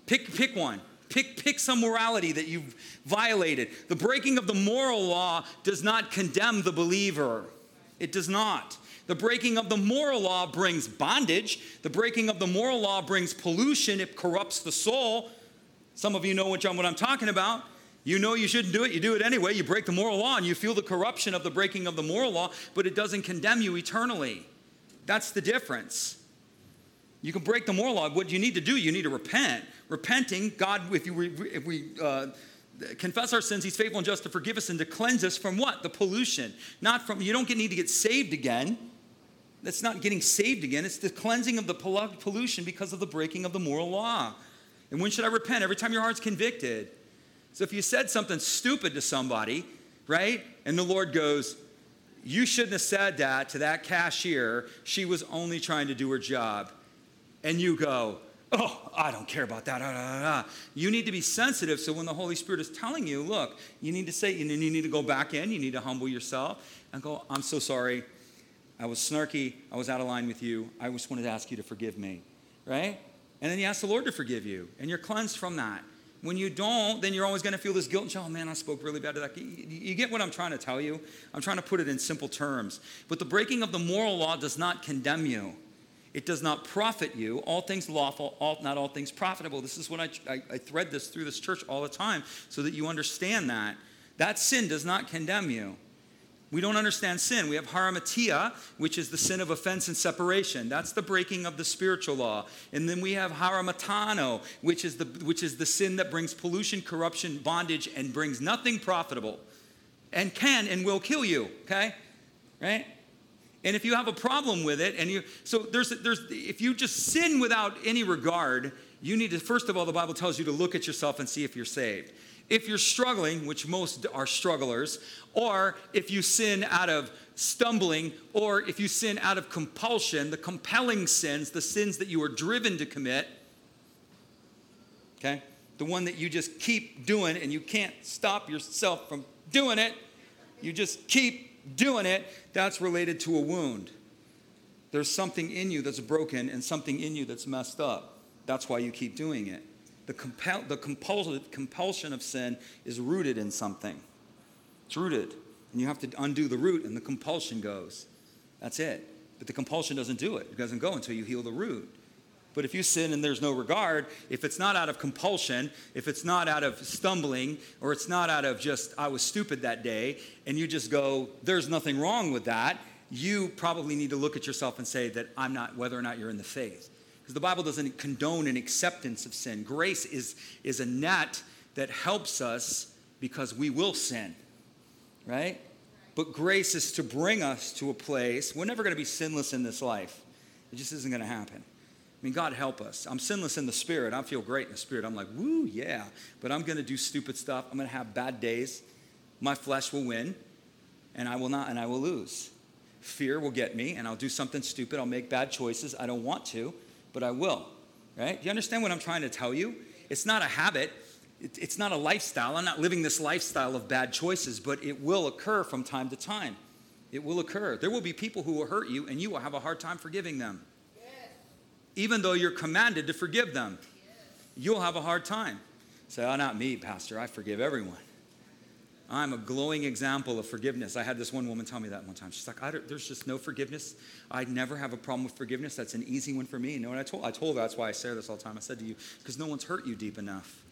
Pick, pick one. Pick, pick some morality that you've violated. The breaking of the moral law does not condemn the believer. It does not. The breaking of the moral law brings bondage. The breaking of the moral law brings pollution. It corrupts the soul. Some of you know what I'm talking about. You know you shouldn't do it, you do it anyway. You break the moral law and you feel the corruption of the breaking of the moral law, but it doesn't condemn you eternally. That's the difference. You can break the moral law. What you need to do, you need to repent repenting, God, if, you, if we uh, confess our sins. He's faithful and just to forgive us and to cleanse us from what? The pollution. Not from, you don't need to get saved again. That's not getting saved again. It's the cleansing of the pollution because of the breaking of the moral law. And when should I repent? Every time your heart's convicted. So if you said something stupid to somebody, right? And the Lord goes, You shouldn't have said that to that cashier. She was only trying to do her job. And you go, Oh, I don't care about that. Ah, you need to be sensitive so when the Holy Spirit is telling you, look, you need to say, you need to go back in, you need to humble yourself and go, I'm so sorry. I was snarky. I was out of line with you. I just wanted to ask you to forgive me, right? And then you ask the Lord to forgive you, and you're cleansed from that. When you don't, then you're always going to feel this guilt and say, oh man, I spoke really bad to that. You get what I'm trying to tell you? I'm trying to put it in simple terms. But the breaking of the moral law does not condemn you. It does not profit you. All things lawful, all, not all things profitable. This is what I, I, I thread this through this church all the time so that you understand that. That sin does not condemn you. We don't understand sin. We have hamartia, which is the sin of offense and separation. That's the breaking of the spiritual law. And then we have hamartano, which is the, which is the sin that brings pollution, corruption, bondage, and brings nothing profitable and can and will kill you, okay? Right? And if you have a problem with it, and you, so there's, there's, if you just sin without any regard, you need to, first of all, the Bible tells you to look at yourself and see if you're saved. If you're struggling, which most are strugglers, or if you sin out of stumbling, or if you sin out of compulsion, the compelling sins, the sins that you are driven to commit, okay? The one that you just keep doing and you can't stop yourself from doing it, you just keep doing it, that's related to a wound. There's something in you that's broken and something in you that's messed up. That's why you keep doing it. The, compel, the compulsion, compulsion of sin is rooted in something. It's rooted. And you have to undo the root, and the compulsion goes. That's it. But the compulsion doesn't do it. It doesn't go until you heal the root. But if you sin and there's no regard, if it's not out of compulsion, if it's not out of stumbling, or it's not out of just, I was stupid that day, and you just go, there's nothing wrong with that, you probably need to look at yourself and say that I'm not, whether or not you're in the faith. Because the Bible doesn't condone an acceptance of sin. Grace is, is a net that helps us because we will sin, right? But grace is to bring us to a place. We're never going to be sinless in this life. It just isn't going to happen. Mean, God help us. I'm sinless in the spirit. I feel great in the spirit. I'm like, woo, yeah. But I'm going to do stupid stuff. I'm going to have bad days. My flesh will win, and I will not, and I will lose. Fear will get me, and I'll do something stupid. I'll make bad choices. I don't want to but I will. Right? Do you understand what I'm trying to tell you? It's not a habit. It's not a lifestyle. I'm not living this lifestyle of bad choices, but it will occur from time to time. It will occur. There will be people who will hurt you, and you will have a hard time forgiving them. Even though you're commanded to forgive them, you'll have a hard time. Say, oh, not me, Pastor. I forgive everyone. I'm a glowing example of forgiveness. I had this one woman tell me that one time. She's like, there's just no forgiveness. I'd never have a problem with forgiveness. That's an easy one for me. You know what I told? I told her that's why I say this all the time. I said to you, because no one's hurt you deep enough.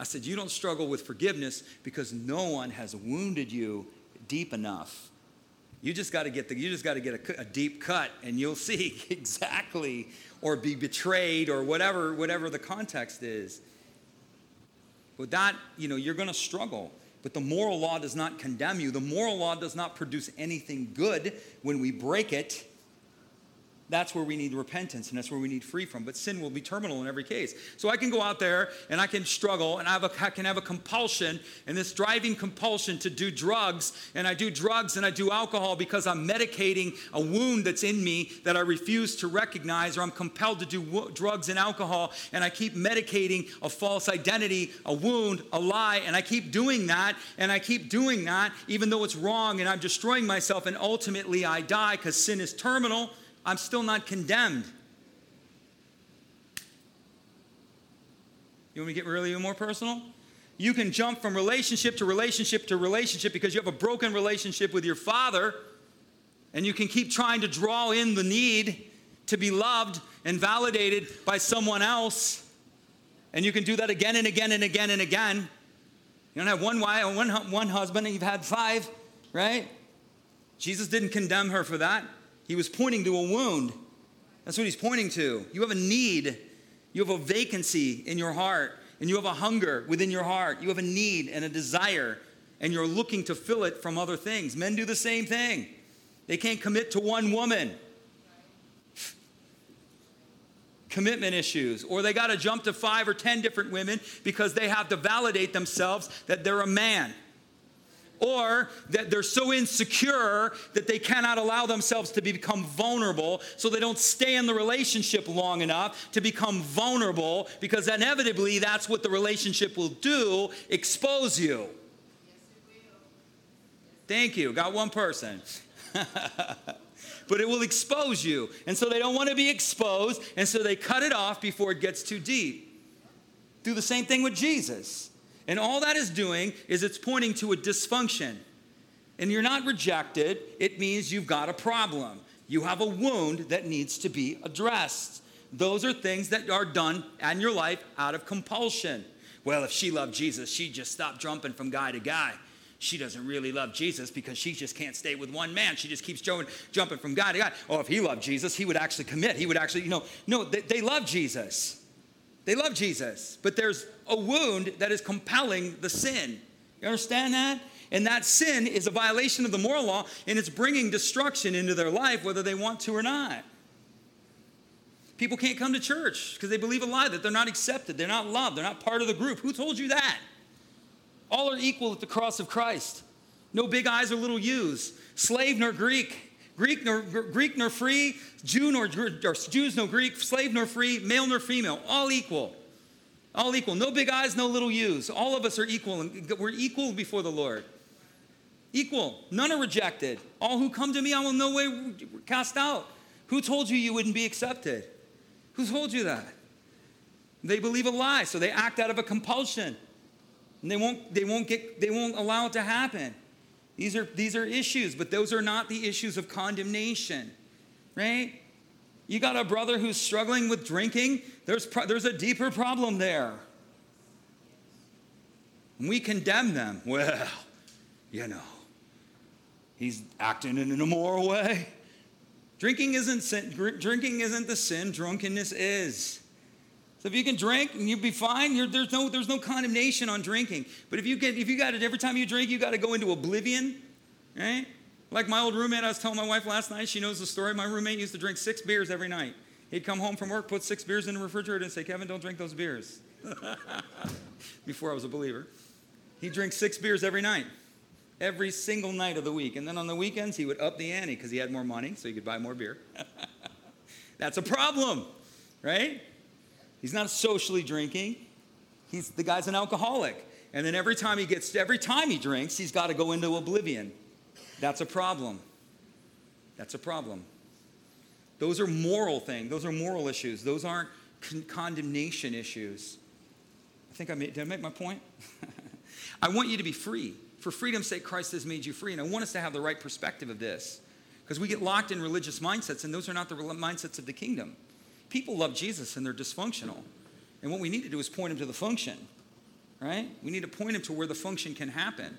I said, you don't struggle with forgiveness because no one has wounded you deep enough. You just got to get the, you just got to get a, a deep cut, and you'll [laughs] see exactly, or be betrayed, or whatever, whatever the context is. With that, you know, you're going to struggle. But the moral law does not condemn you. The moral law does not produce anything good when we break it. That's where we need repentance and that's where we need free from. But sin will be terminal in every case. So I can go out there and I can struggle and I, have a, I can have a compulsion and this driving compulsion to do drugs. And I do drugs and I do alcohol because I'm medicating a wound that's in me that I refuse to recognize or I'm compelled to do drugs and alcohol. And I keep medicating a false identity, a wound, a lie. And I keep doing that and I keep doing that even though it's wrong and I'm destroying myself. And ultimately I die because sin is terminal. I'm still not condemned. You want me to get really more personal? You can jump from relationship to relationship to relationship because you have a broken relationship with your father, and you can keep trying to draw in the need to be loved and validated by someone else. And you can do that again and again and again and again. You don't have one wife, one, one husband, and you've had five, right? Jesus didn't condemn her for that. He was pointing to a wound. That's what he's pointing to. You have a need, you have a vacancy in your heart. and you have a hunger within your heart. You have a need and a desire, and you're looking to fill it from other things. Men do the same thing. They can't commit to one woman. Commitment issues, or they got to jump to five or ten different women because they have to validate themselves that they're a man or that they're so insecure that they cannot allow themselves to become vulnerable, so they don't stay in the relationship long enough to become vulnerable, because inevitably that's what the relationship will do expose you. Thank you. Got one person. [laughs] but it will expose you. And so they don't want to be exposed, and so they cut it off before it gets too deep. Do the same thing with Jesus. And all that is doing is it's pointing to a dysfunction. And you're not rejected, it means you've got a problem. You have a wound that needs to be addressed. Those are things that are done in your life out of compulsion. Well, if she loved Jesus, she'd just stop jumping from guy to guy. She doesn't really love Jesus because she just can't stay with one man. She just keeps jumping from guy to guy. Oh, if he loved Jesus, he would actually commit. He would actually, you know, no, they, they love Jesus. They love Jesus, but there's a wound that is compelling the sin. You understand that? And that sin is a violation of the moral law, and it's bringing destruction into their life, whether they want to or not. People can't come to church because they believe a lie that they're not accepted, they're not loved, they're not part of the group. Who told you that? All are equal at the cross of Christ. No big I's or little U's, slave nor Greek, Greek nor, Greek nor free, Jew nor or Jews nor Greek, slave nor free, male nor female, all equal. All equal. No big I's, no little U's. All of us are equal, and we're equal before the Lord. Equal. None are rejected. All who come to me, I will no way cast out. Who told you you wouldn't be accepted? Who told you that? They believe a lie, so they act out of a compulsion. And they won't, they won't, get, they won't allow it to happen. These are, these are issues, but those are not the issues of condemnation, right? You got a brother who's struggling with drinking, there's, pro- there's a deeper problem there. we condemn them. Well, you know, he's acting in an immoral way. Drinking isn't sin, drinking isn't the sin, drunkenness is. So if you can drink and you'll be fine, there's, no, there's no condemnation on drinking. But if you, get, if you got it every time you drink, you got to go into oblivion, right? Like my old roommate, I was telling my wife last night, she knows the story. My roommate used to drink six beers every night. He'd come home from work, put six beers in the refrigerator, and say, Kevin, don't drink those beers. [laughs] Before I was a believer. He'd drink six beers every night, every single night of the week. And then on the weekends, he would up the ante because he had more money, so he could buy more beer. [laughs] That's a problem, right? He's not socially drinking. He's the guy's an alcoholic. And then every time he gets every time he drinks, he's got to go into oblivion. That's a problem. That's a problem. Those are moral things. Those are moral issues. Those aren't con- condemnation issues. I think I made, did I make my point? [laughs] I want you to be free. For freedom's sake, Christ has made you free. And I want us to have the right perspective of this. Because we get locked in religious mindsets, and those are not the mindsets of the kingdom. People love Jesus and they're dysfunctional. And what we need to do is point them to the function, right? We need to point them to where the function can happen.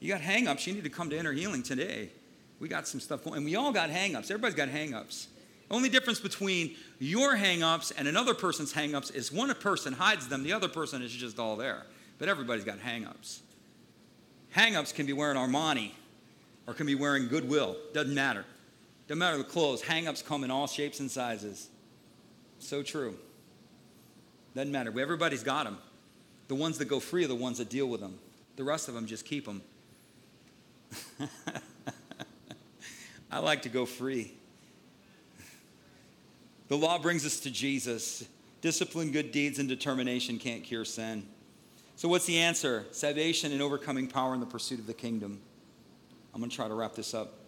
You got hangups, you need to come to inner healing today. We got some stuff going, and we all got hangups. Everybody's got hangups. Only difference between your hangups and another person's hangups is one person hides them, the other person is just all there. But everybody's got hangups. Hangups can be wearing Armani or can be wearing Goodwill. Doesn't matter. Doesn't matter the clothes, hang ups come in all shapes and sizes. So true. Doesn't matter. Everybody's got them. The ones that go free are the ones that deal with them. The rest of them just keep them. [laughs] I like to go free. The law brings us to Jesus. Discipline, good deeds, and determination can't cure sin. So, what's the answer? Salvation and overcoming power in the pursuit of the kingdom. I'm going to try to wrap this up.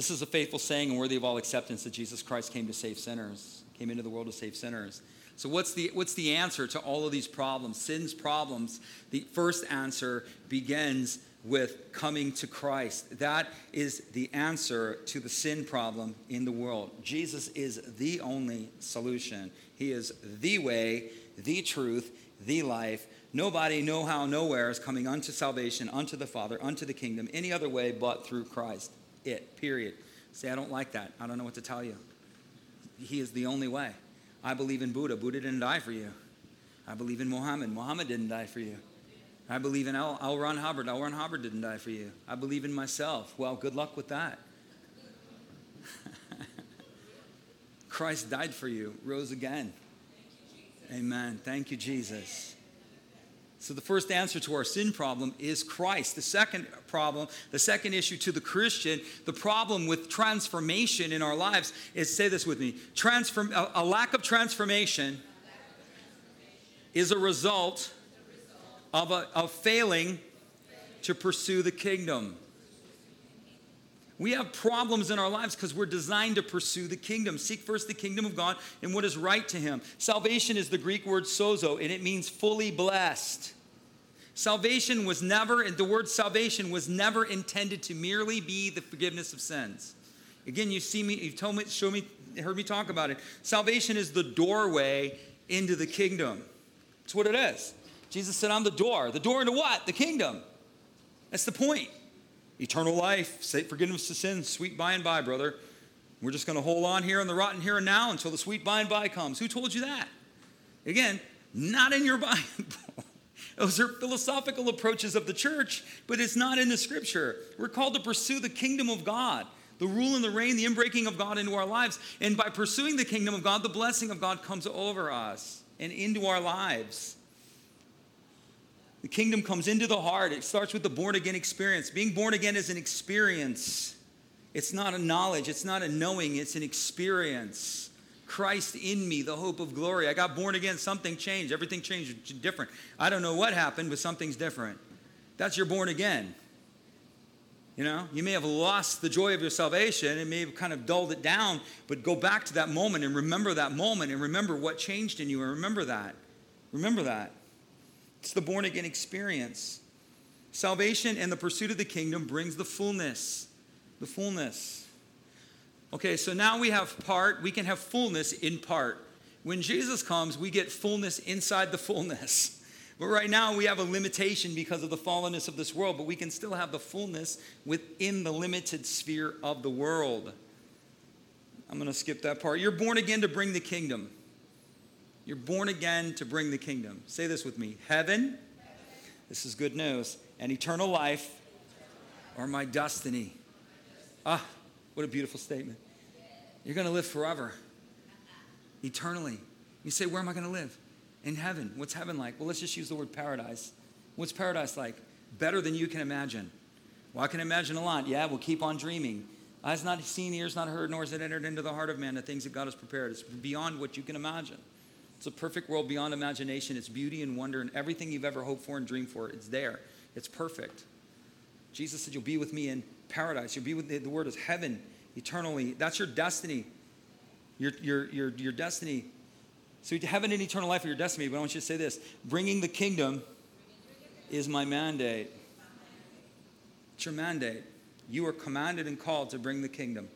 This is a faithful saying and worthy of all acceptance that Jesus Christ came to save sinners, came into the world to save sinners. So, what's the, what's the answer to all of these problems? Sin's problems. The first answer begins with coming to Christ. That is the answer to the sin problem in the world. Jesus is the only solution. He is the way, the truth, the life. Nobody, no how, nowhere is coming unto salvation, unto the Father, unto the kingdom, any other way but through Christ it, period. Say, I don't like that. I don't know what to tell you. he is the only way. I believe in Buddha. Buddha didn't die for you. I believe in Muhammad. Muhammad didn't die for you. I believe in L. L. Ron Hubbard. L. Ron Hubbard didn't die for you. I believe in myself. Well, good luck with that. [laughs] Christ died for you, rose again. Amen. Thank you, Jesus. So, the first answer to our sin problem is Christ. The second problem, the second issue to the Christian, the problem with transformation in our lives is say this with me transform, a, a lack of transformation is a result of, a, of failing to pursue the kingdom. We have problems in our lives because we're designed to pursue the kingdom. Seek first the kingdom of God and what is right to Him. Salvation is the Greek word sozo, and it means fully blessed. Salvation was never, and the word salvation was never intended to merely be the forgiveness of sins. Again, you see me, you've told me, show me, heard me talk about it. Salvation is the doorway into the kingdom. That's what it is. Jesus said, I'm the door. The door into what? The kingdom. That's the point eternal life, forgiveness of sins, sweet by and by, brother. We're just going to hold on here in the rotten here and now until the sweet by and by comes. Who told you that? Again, not in your [laughs] Bible. Those are philosophical approaches of the church, but it's not in the scripture. We're called to pursue the kingdom of God, the rule and the reign, the inbreaking of God into our lives. And by pursuing the kingdom of God, the blessing of God comes over us and into our lives. The kingdom comes into the heart. It starts with the born again experience. Being born again is an experience. It's not a knowledge, it's not a knowing, it's an experience. Christ in me, the hope of glory. I got born again, something changed. Everything changed different. I don't know what happened, but something's different. That's your born again. You know, you may have lost the joy of your salvation and may have kind of dulled it down, but go back to that moment and remember that moment and remember what changed in you and remember that. Remember that. It's the born again experience. Salvation and the pursuit of the kingdom brings the fullness. The fullness. Okay, so now we have part, we can have fullness in part. When Jesus comes, we get fullness inside the fullness. [laughs] But right now we have a limitation because of the fallenness of this world, but we can still have the fullness within the limited sphere of the world. I'm going to skip that part. You're born again to bring the kingdom. You're born again to bring the kingdom. Say this with me Heaven, this is good news, and eternal life are my destiny. Ah, what a beautiful statement. You're going to live forever, eternally. You say, Where am I going to live? In heaven. What's heaven like? Well, let's just use the word paradise. What's paradise like? Better than you can imagine. Well, I can imagine a lot. Yeah, we'll keep on dreaming. Eyes not seen, ears not heard, nor has it entered into the heart of man the things that God has prepared. It's beyond what you can imagine. It's a perfect world beyond imagination. It's beauty and wonder and everything you've ever hoped for and dreamed for. It's there. It's perfect. Jesus said, You'll be with me in paradise. You'll be with the, the word is heaven eternally. That's your destiny. Your, your, your, your destiny. So heaven and eternal life are your destiny. But I want you to say this bringing the kingdom is my mandate. It's your mandate. You are commanded and called to bring the kingdom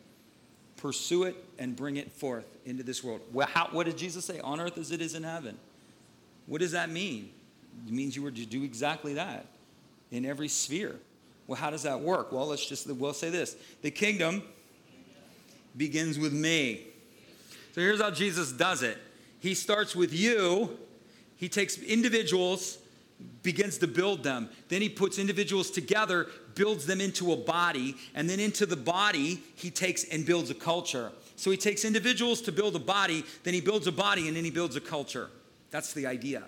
pursue it and bring it forth into this world. Well, how, what did Jesus say? On earth as it is in heaven. What does that mean? It means you were to do exactly that in every sphere. Well, how does that work? Well, let's just we'll say this. The kingdom begins with me. So here's how Jesus does it. He starts with you. He takes individuals, begins to build them. Then he puts individuals together, builds them into a body, and then into the body, he takes and builds a culture. So he takes individuals to build a body, then he builds a body, and then he builds a culture. That's the idea.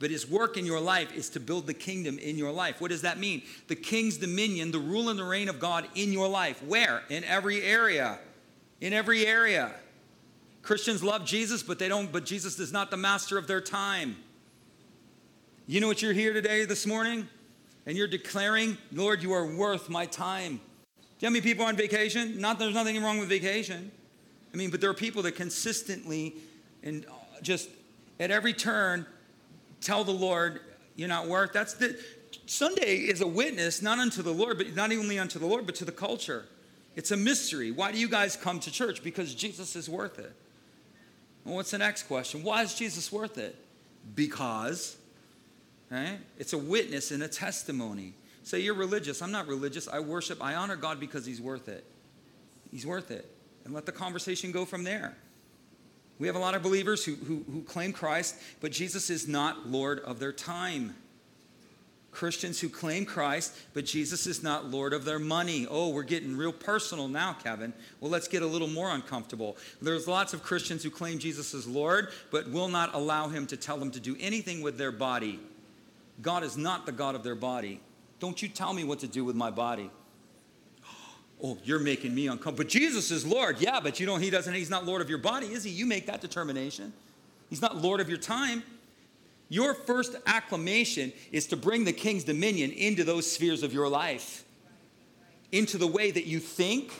But his work in your life is to build the kingdom in your life. What does that mean? The king's dominion, the rule and the reign of God in your life. Where? In every area. In every area. Christians love Jesus, but they don't, but Jesus is not the master of their time. You know what you're here today, this morning? And you're declaring, Lord, you are worth my time. Do you know how many people on vacation? Not there's nothing wrong with vacation. I mean, but there are people that consistently and just at every turn tell the Lord, you're not worth. That's the Sunday is a witness, not unto the Lord, but not only unto the Lord, but to the culture. It's a mystery. Why do you guys come to church? Because Jesus is worth it. Well, what's the next question? Why is Jesus worth it? Because Right? It's a witness and a testimony. Say you're religious. I'm not religious. I worship, I honor God because He's worth it. He's worth it. And let the conversation go from there. We have a lot of believers who, who, who claim Christ, but Jesus is not Lord of their time. Christians who claim Christ, but Jesus is not Lord of their money. Oh, we're getting real personal now, Kevin. Well, let's get a little more uncomfortable. There's lots of Christians who claim Jesus is Lord, but will not allow him to tell them to do anything with their body. God is not the God of their body. Don't you tell me what to do with my body. [gasps] Oh, you're making me uncomfortable. But Jesus is Lord. Yeah, but you know he doesn't he's not Lord of your body, is he? You make that determination. He's not Lord of your time. Your first acclamation is to bring the king's dominion into those spheres of your life, into the way that you think.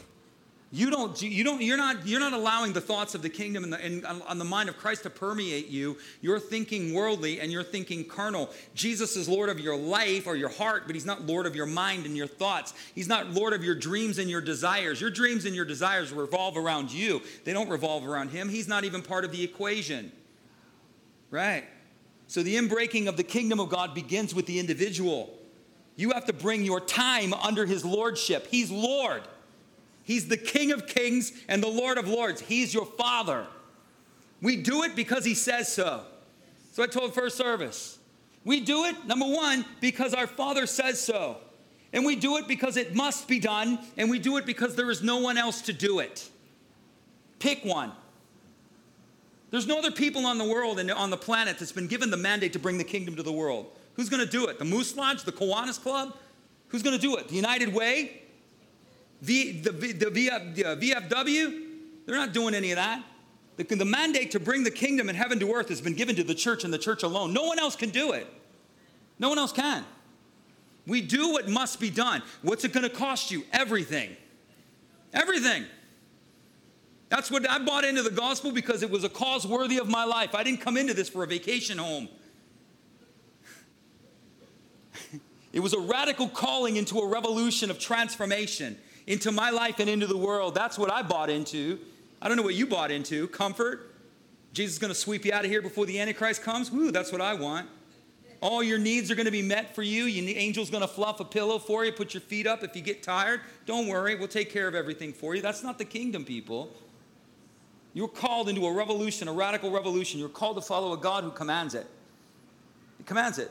You don't, you don't, you're, not, you're not allowing the thoughts of the kingdom and, the, and on the mind of Christ to permeate you. You're thinking worldly and you're thinking carnal. Jesus is Lord of your life or your heart, but He's not Lord of your mind and your thoughts. He's not Lord of your dreams and your desires. Your dreams and your desires revolve around you, they don't revolve around Him. He's not even part of the equation. Right? So the inbreaking of the kingdom of God begins with the individual. You have to bring your time under his lordship. He's Lord. He's the King of kings and the Lord of lords. He's your father. We do it because he says so. So I told first service. We do it, number one, because our Father says so. And we do it because it must be done, and we do it because there is no one else to do it. Pick one. There's no other people on the world and on the planet that's been given the mandate to bring the kingdom to the world. Who's going to do it? The Moose Lodge? The Kiwanis Club? Who's going to do it? The United Way? The, the, the, the VFW? They're not doing any of that. The, the mandate to bring the kingdom and heaven to earth has been given to the church and the church alone. No one else can do it. No one else can. We do what must be done. What's it going to cost you? Everything. Everything. That's what I bought into the gospel because it was a cause worthy of my life. I didn't come into this for a vacation home. [laughs] it was a radical calling into a revolution of transformation into my life and into the world. That's what I bought into. I don't know what you bought into. Comfort. Jesus is going to sweep you out of here before the Antichrist comes. Woo, that's what I want. All your needs are going to be met for you. The angel's going to fluff a pillow for you, put your feet up if you get tired. Don't worry, we'll take care of everything for you. That's not the kingdom, people. You're called into a revolution, a radical revolution. You're called to follow a God who commands it. He commands it.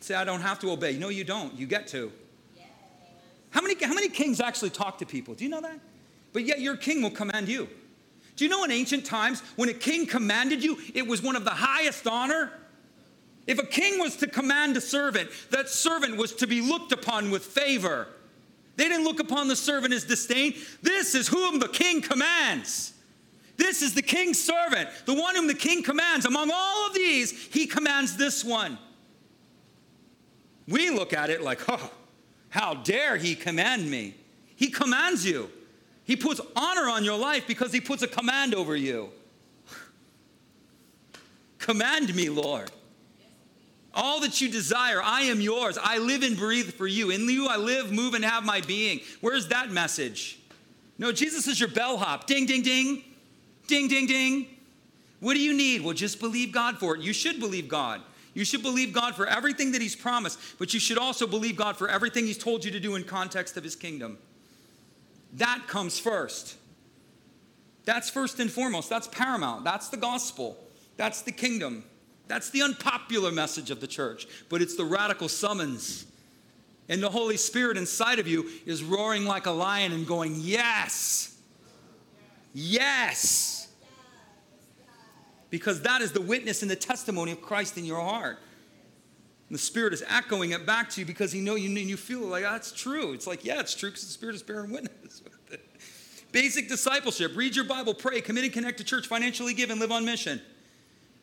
Say, I don't have to obey. No, you don't. You get to. How many, how many kings actually talk to people? Do you know that? But yet your king will command you. Do you know in ancient times when a king commanded you, it was one of the highest honor? If a king was to command a servant, that servant was to be looked upon with favor. They didn't look upon the servant as disdain. This is whom the king commands. This is the king's servant, the one whom the king commands. Among all of these, he commands this one. We look at it like, oh, how dare he command me? He commands you. He puts honor on your life because he puts a command over you. command me, Lord. All that you desire, I am yours. I live and breathe for you. In you I live, move, and have my being. Where's that message? No, Jesus is your bellhop. Ding, ding, ding. Ding, ding, ding. What do you need? Well, just believe God for it. You should believe God. You should believe God for everything that He's promised, but you should also believe God for everything He's told you to do in context of His kingdom. That comes first. That's first and foremost. That's paramount. That's the gospel. That's the kingdom. That's the unpopular message of the church, but it's the radical summons. And the Holy Spirit inside of you is roaring like a lion and going, Yes, yes. Because that is the witness and the testimony of Christ in your heart. And the Spirit is echoing it back to you because He know you and you feel like that's true. It's like, yeah, it's true because the Spirit is bearing witness with it. Basic discipleship: read your Bible, pray, commit and connect to church, financially give, and live on mission.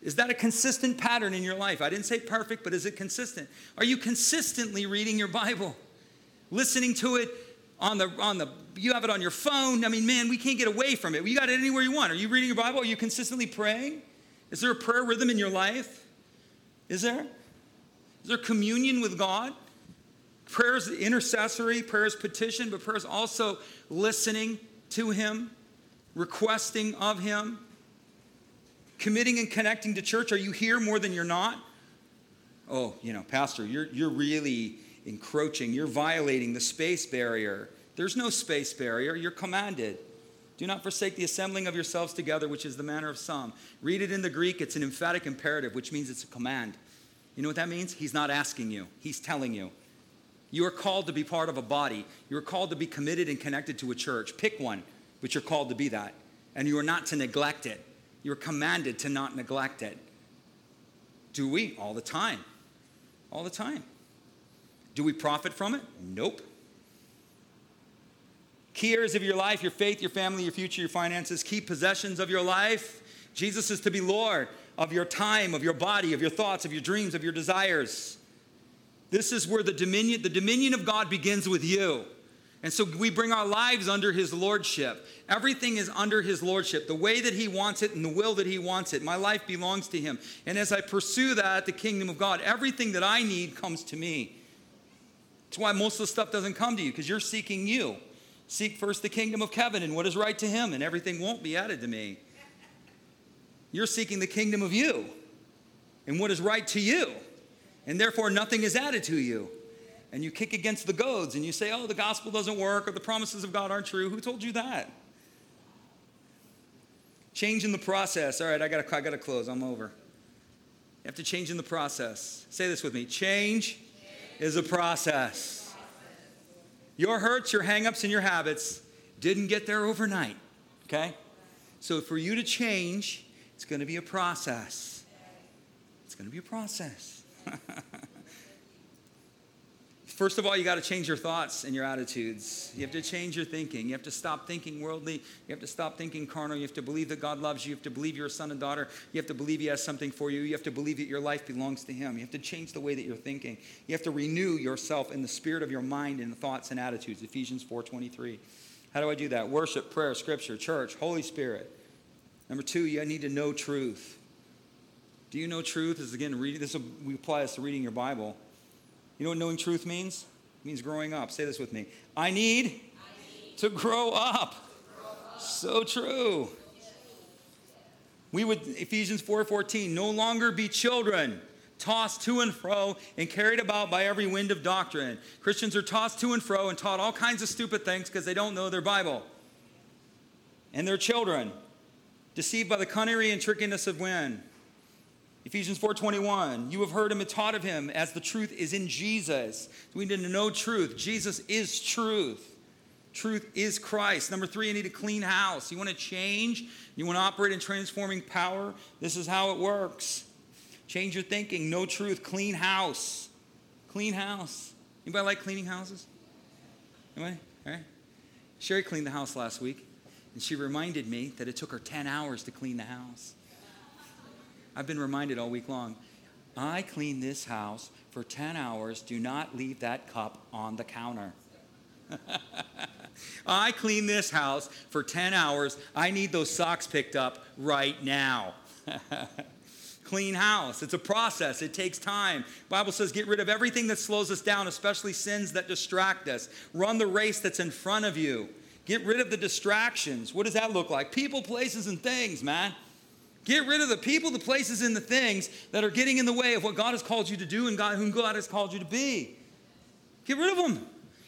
Is that a consistent pattern in your life? I didn't say perfect, but is it consistent? Are you consistently reading your Bible? Listening to it on the on the you have it on your phone. I mean, man, we can't get away from it. You got it anywhere you want. Are you reading your Bible? Are you consistently praying? Is there a prayer rhythm in your life? Is there? Is there communion with God? Prayer is intercessory, prayer is petition, but prayer is also listening to Him, requesting of Him committing and connecting to church? Are you here more than you're not? Oh, you know, Pastor, you're, you're really encroaching. You're violating the space barrier. There's no space barrier. You're commanded Do not forsake the assembling of yourselves together, which is the manner of some. Read it in the Greek, it's an emphatic imperative, which means it's a command. You know what that means? He's not asking you, he's telling you. You are called to be part of a body. You are called to be committed and connected to a church. Pick one, but you're called to be that. And you are not to neglect it. You're commanded to not neglect it. Do we? All the time. All the time. Do we profit from it? Nope. Key areas of your life your faith, your family, your future, your finances, key possessions of your life. Jesus is to be Lord of your time, of your body, of your thoughts, of your dreams, of your desires. This is where the dominion, the dominion of God begins with you. And so we bring our lives under his lordship. Everything is under his lordship, the way that he wants it and the will that he wants it. My life belongs to him. And as I pursue that, the kingdom of God, everything that I need comes to me. That's why most of the stuff doesn't come to you, because you're seeking you. Seek first the kingdom of heaven and what is right to him, and everything won't be added to me. You're seeking the kingdom of you and what is right to you and therefore nothing is added to you. And you kick against the goads and you say, oh, the gospel doesn't work or the promises of God aren't true. Who told you that? Change in the process. All right, I gotta, I gotta close. I'm over. You have to change in the process. Say this with me change, change. is a process. Your hurts, your hangups, and your habits didn't get there overnight, okay? So for you to change, it's gonna be a process. It's gonna be a process. [laughs] First of all, you got to change your thoughts and your attitudes. You have to change your thinking. You have to stop thinking worldly. You have to stop thinking carnal. You have to believe that God loves you. You have to believe you're a son and daughter. You have to believe He has something for you. You have to believe that your life belongs to Him. You have to change the way that you're thinking. You have to renew yourself in the spirit of your mind and thoughts and attitudes. Ephesians 4:23. How do I do that? Worship, prayer, scripture, church, Holy Spirit. Number two, you need to know truth. Do you know truth? This Is again reading this. We apply this to reading your Bible. You know what knowing truth means? It means growing up. Say this with me. I need, I need to, grow up. to grow up. So true. We would Ephesians 4:14, no longer be children, tossed to and fro and carried about by every wind of doctrine. Christians are tossed to and fro and taught all kinds of stupid things because they don't know their Bible. And they're children, deceived by the cunning and trickiness of wind. Ephesians 4:21, you have heard him and taught of him as the truth is in Jesus. We need to know truth. Jesus is truth. Truth is Christ. Number three, you need a clean house. You want to change? You want to operate in transforming power? This is how it works. Change your thinking. Know truth. Clean house. Clean house. Anybody like cleaning houses? Anybody? All right. Sherry cleaned the house last week, and she reminded me that it took her 10 hours to clean the house. I've been reminded all week long I clean this house for 10 hours. Do not leave that cup on the counter. [laughs] I clean this house for 10 hours. I need those socks picked up right now. [laughs] clean house. It's a process. It takes time. Bible says get rid of everything that slows us down, especially sins that distract us. Run the race that's in front of you. Get rid of the distractions. What does that look like? People, places, and things, man. Get rid of the people, the places, and the things that are getting in the way of what God has called you to do and God, whom God has called you to be. Get rid of them.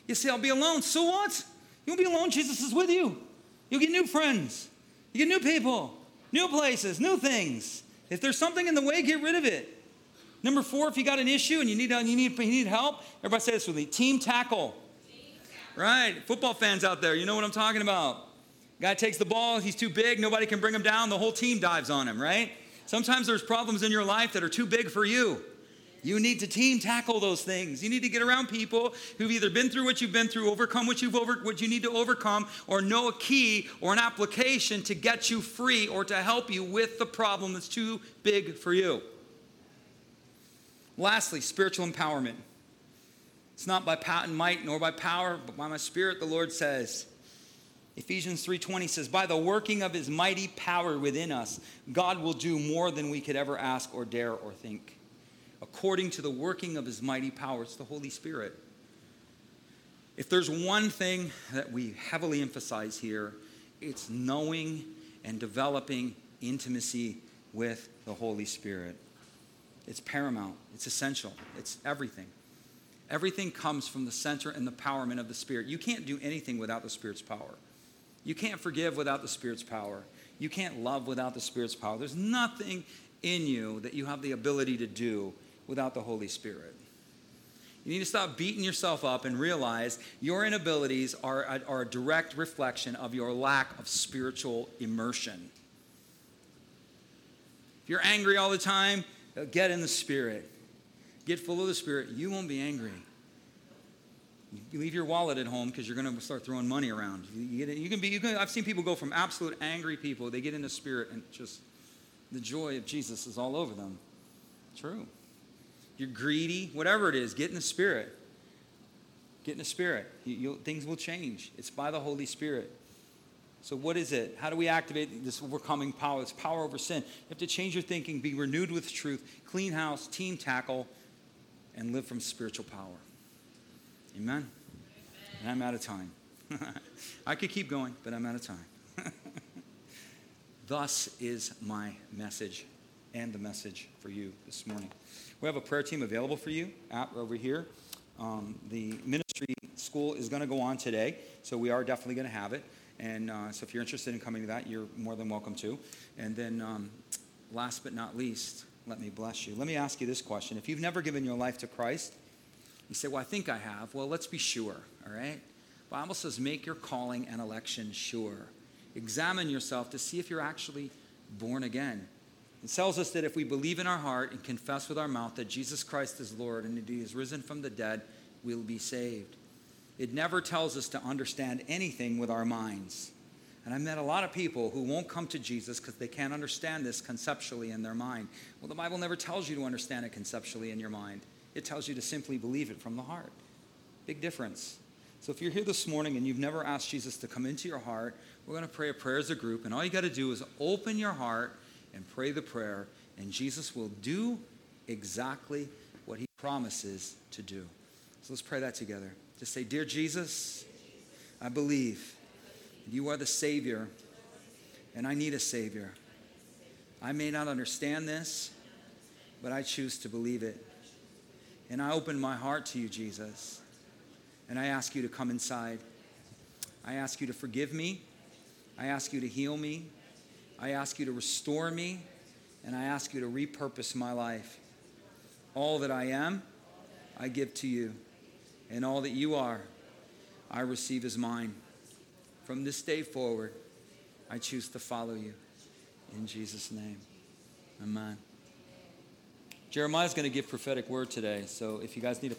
You say, I'll be alone. So what? You won't be alone. Jesus is with you. You'll get new friends. You get new people, new places, new things. If there's something in the way, get rid of it. Number four, if you got an issue and you need, you need, you need help, everybody say this with me team tackle. Team tackle. Right. Football fans out there, you know what I'm talking about. Guy takes the ball, he's too big, nobody can bring him down, the whole team dives on him, right? Sometimes there's problems in your life that are too big for you. You need to team tackle those things. You need to get around people who've either been through what you've been through, overcome what you've over what you need to overcome, or know a key or an application to get you free or to help you with the problem that's too big for you. Lastly, spiritual empowerment. It's not by power and might nor by power, but by my spirit, the Lord says. Ephesians 3:20 says, "By the working of his mighty power within us, God will do more than we could ever ask or dare or think." According to the working of his mighty power, it's the Holy Spirit. If there's one thing that we heavily emphasize here, it's knowing and developing intimacy with the Holy Spirit. It's paramount, it's essential, it's everything. Everything comes from the center and the empowerment of the Spirit. You can't do anything without the Spirit's power. You can't forgive without the Spirit's power. You can't love without the Spirit's power. There's nothing in you that you have the ability to do without the Holy Spirit. You need to stop beating yourself up and realize your inabilities are a, are a direct reflection of your lack of spiritual immersion. If you're angry all the time, get in the Spirit. Get full of the Spirit. You won't be angry. You leave your wallet at home because you're going to start throwing money around. You, you can be. You can, I've seen people go from absolute angry people. They get in the Spirit and just the joy of Jesus is all over them. True. You're greedy, whatever it is. Get in the Spirit. Get in the Spirit. You, things will change. It's by the Holy Spirit. So, what is it? How do we activate this overcoming power, this power over sin? You have to change your thinking, be renewed with truth, clean house, team tackle, and live from spiritual power. Amen? I'm out of time. [laughs] I could keep going, but I'm out of time. [laughs] Thus is my message and the message for you this morning. We have a prayer team available for you over here. Um, the ministry school is going to go on today, so we are definitely going to have it. And uh, so if you're interested in coming to that, you're more than welcome to. And then, um, last but not least, let me bless you. Let me ask you this question. If you've never given your life to Christ, you say, Well, I think I have. Well, let's be sure, all right? Bible says, Make your calling and election sure. Examine yourself to see if you're actually born again. It tells us that if we believe in our heart and confess with our mouth that Jesus Christ is Lord and that He is risen from the dead, we'll be saved. It never tells us to understand anything with our minds. And I've met a lot of people who won't come to Jesus because they can't understand this conceptually in their mind. Well, the Bible never tells you to understand it conceptually in your mind, it tells you to simply believe it from the heart. Big difference. So if you're here this morning and you've never asked Jesus to come into your heart, we're going to pray a prayer as a group. And all you got to do is open your heart and pray the prayer, and Jesus will do exactly what he promises to do. So let's pray that together. Just say, Dear Jesus, I believe you are the Savior, and I need a Savior. I may not understand this, but I choose to believe it. And I open my heart to you, Jesus, and I ask you to come inside. I ask you to forgive me. I ask you to heal me. I ask you to restore me, and I ask you to repurpose my life. All that I am, I give to you and all that you are, I receive as mine. From this day forward, I choose to follow you. In Jesus' name. Amen. Jeremiah's going to give prophetic word today, so if you guys need a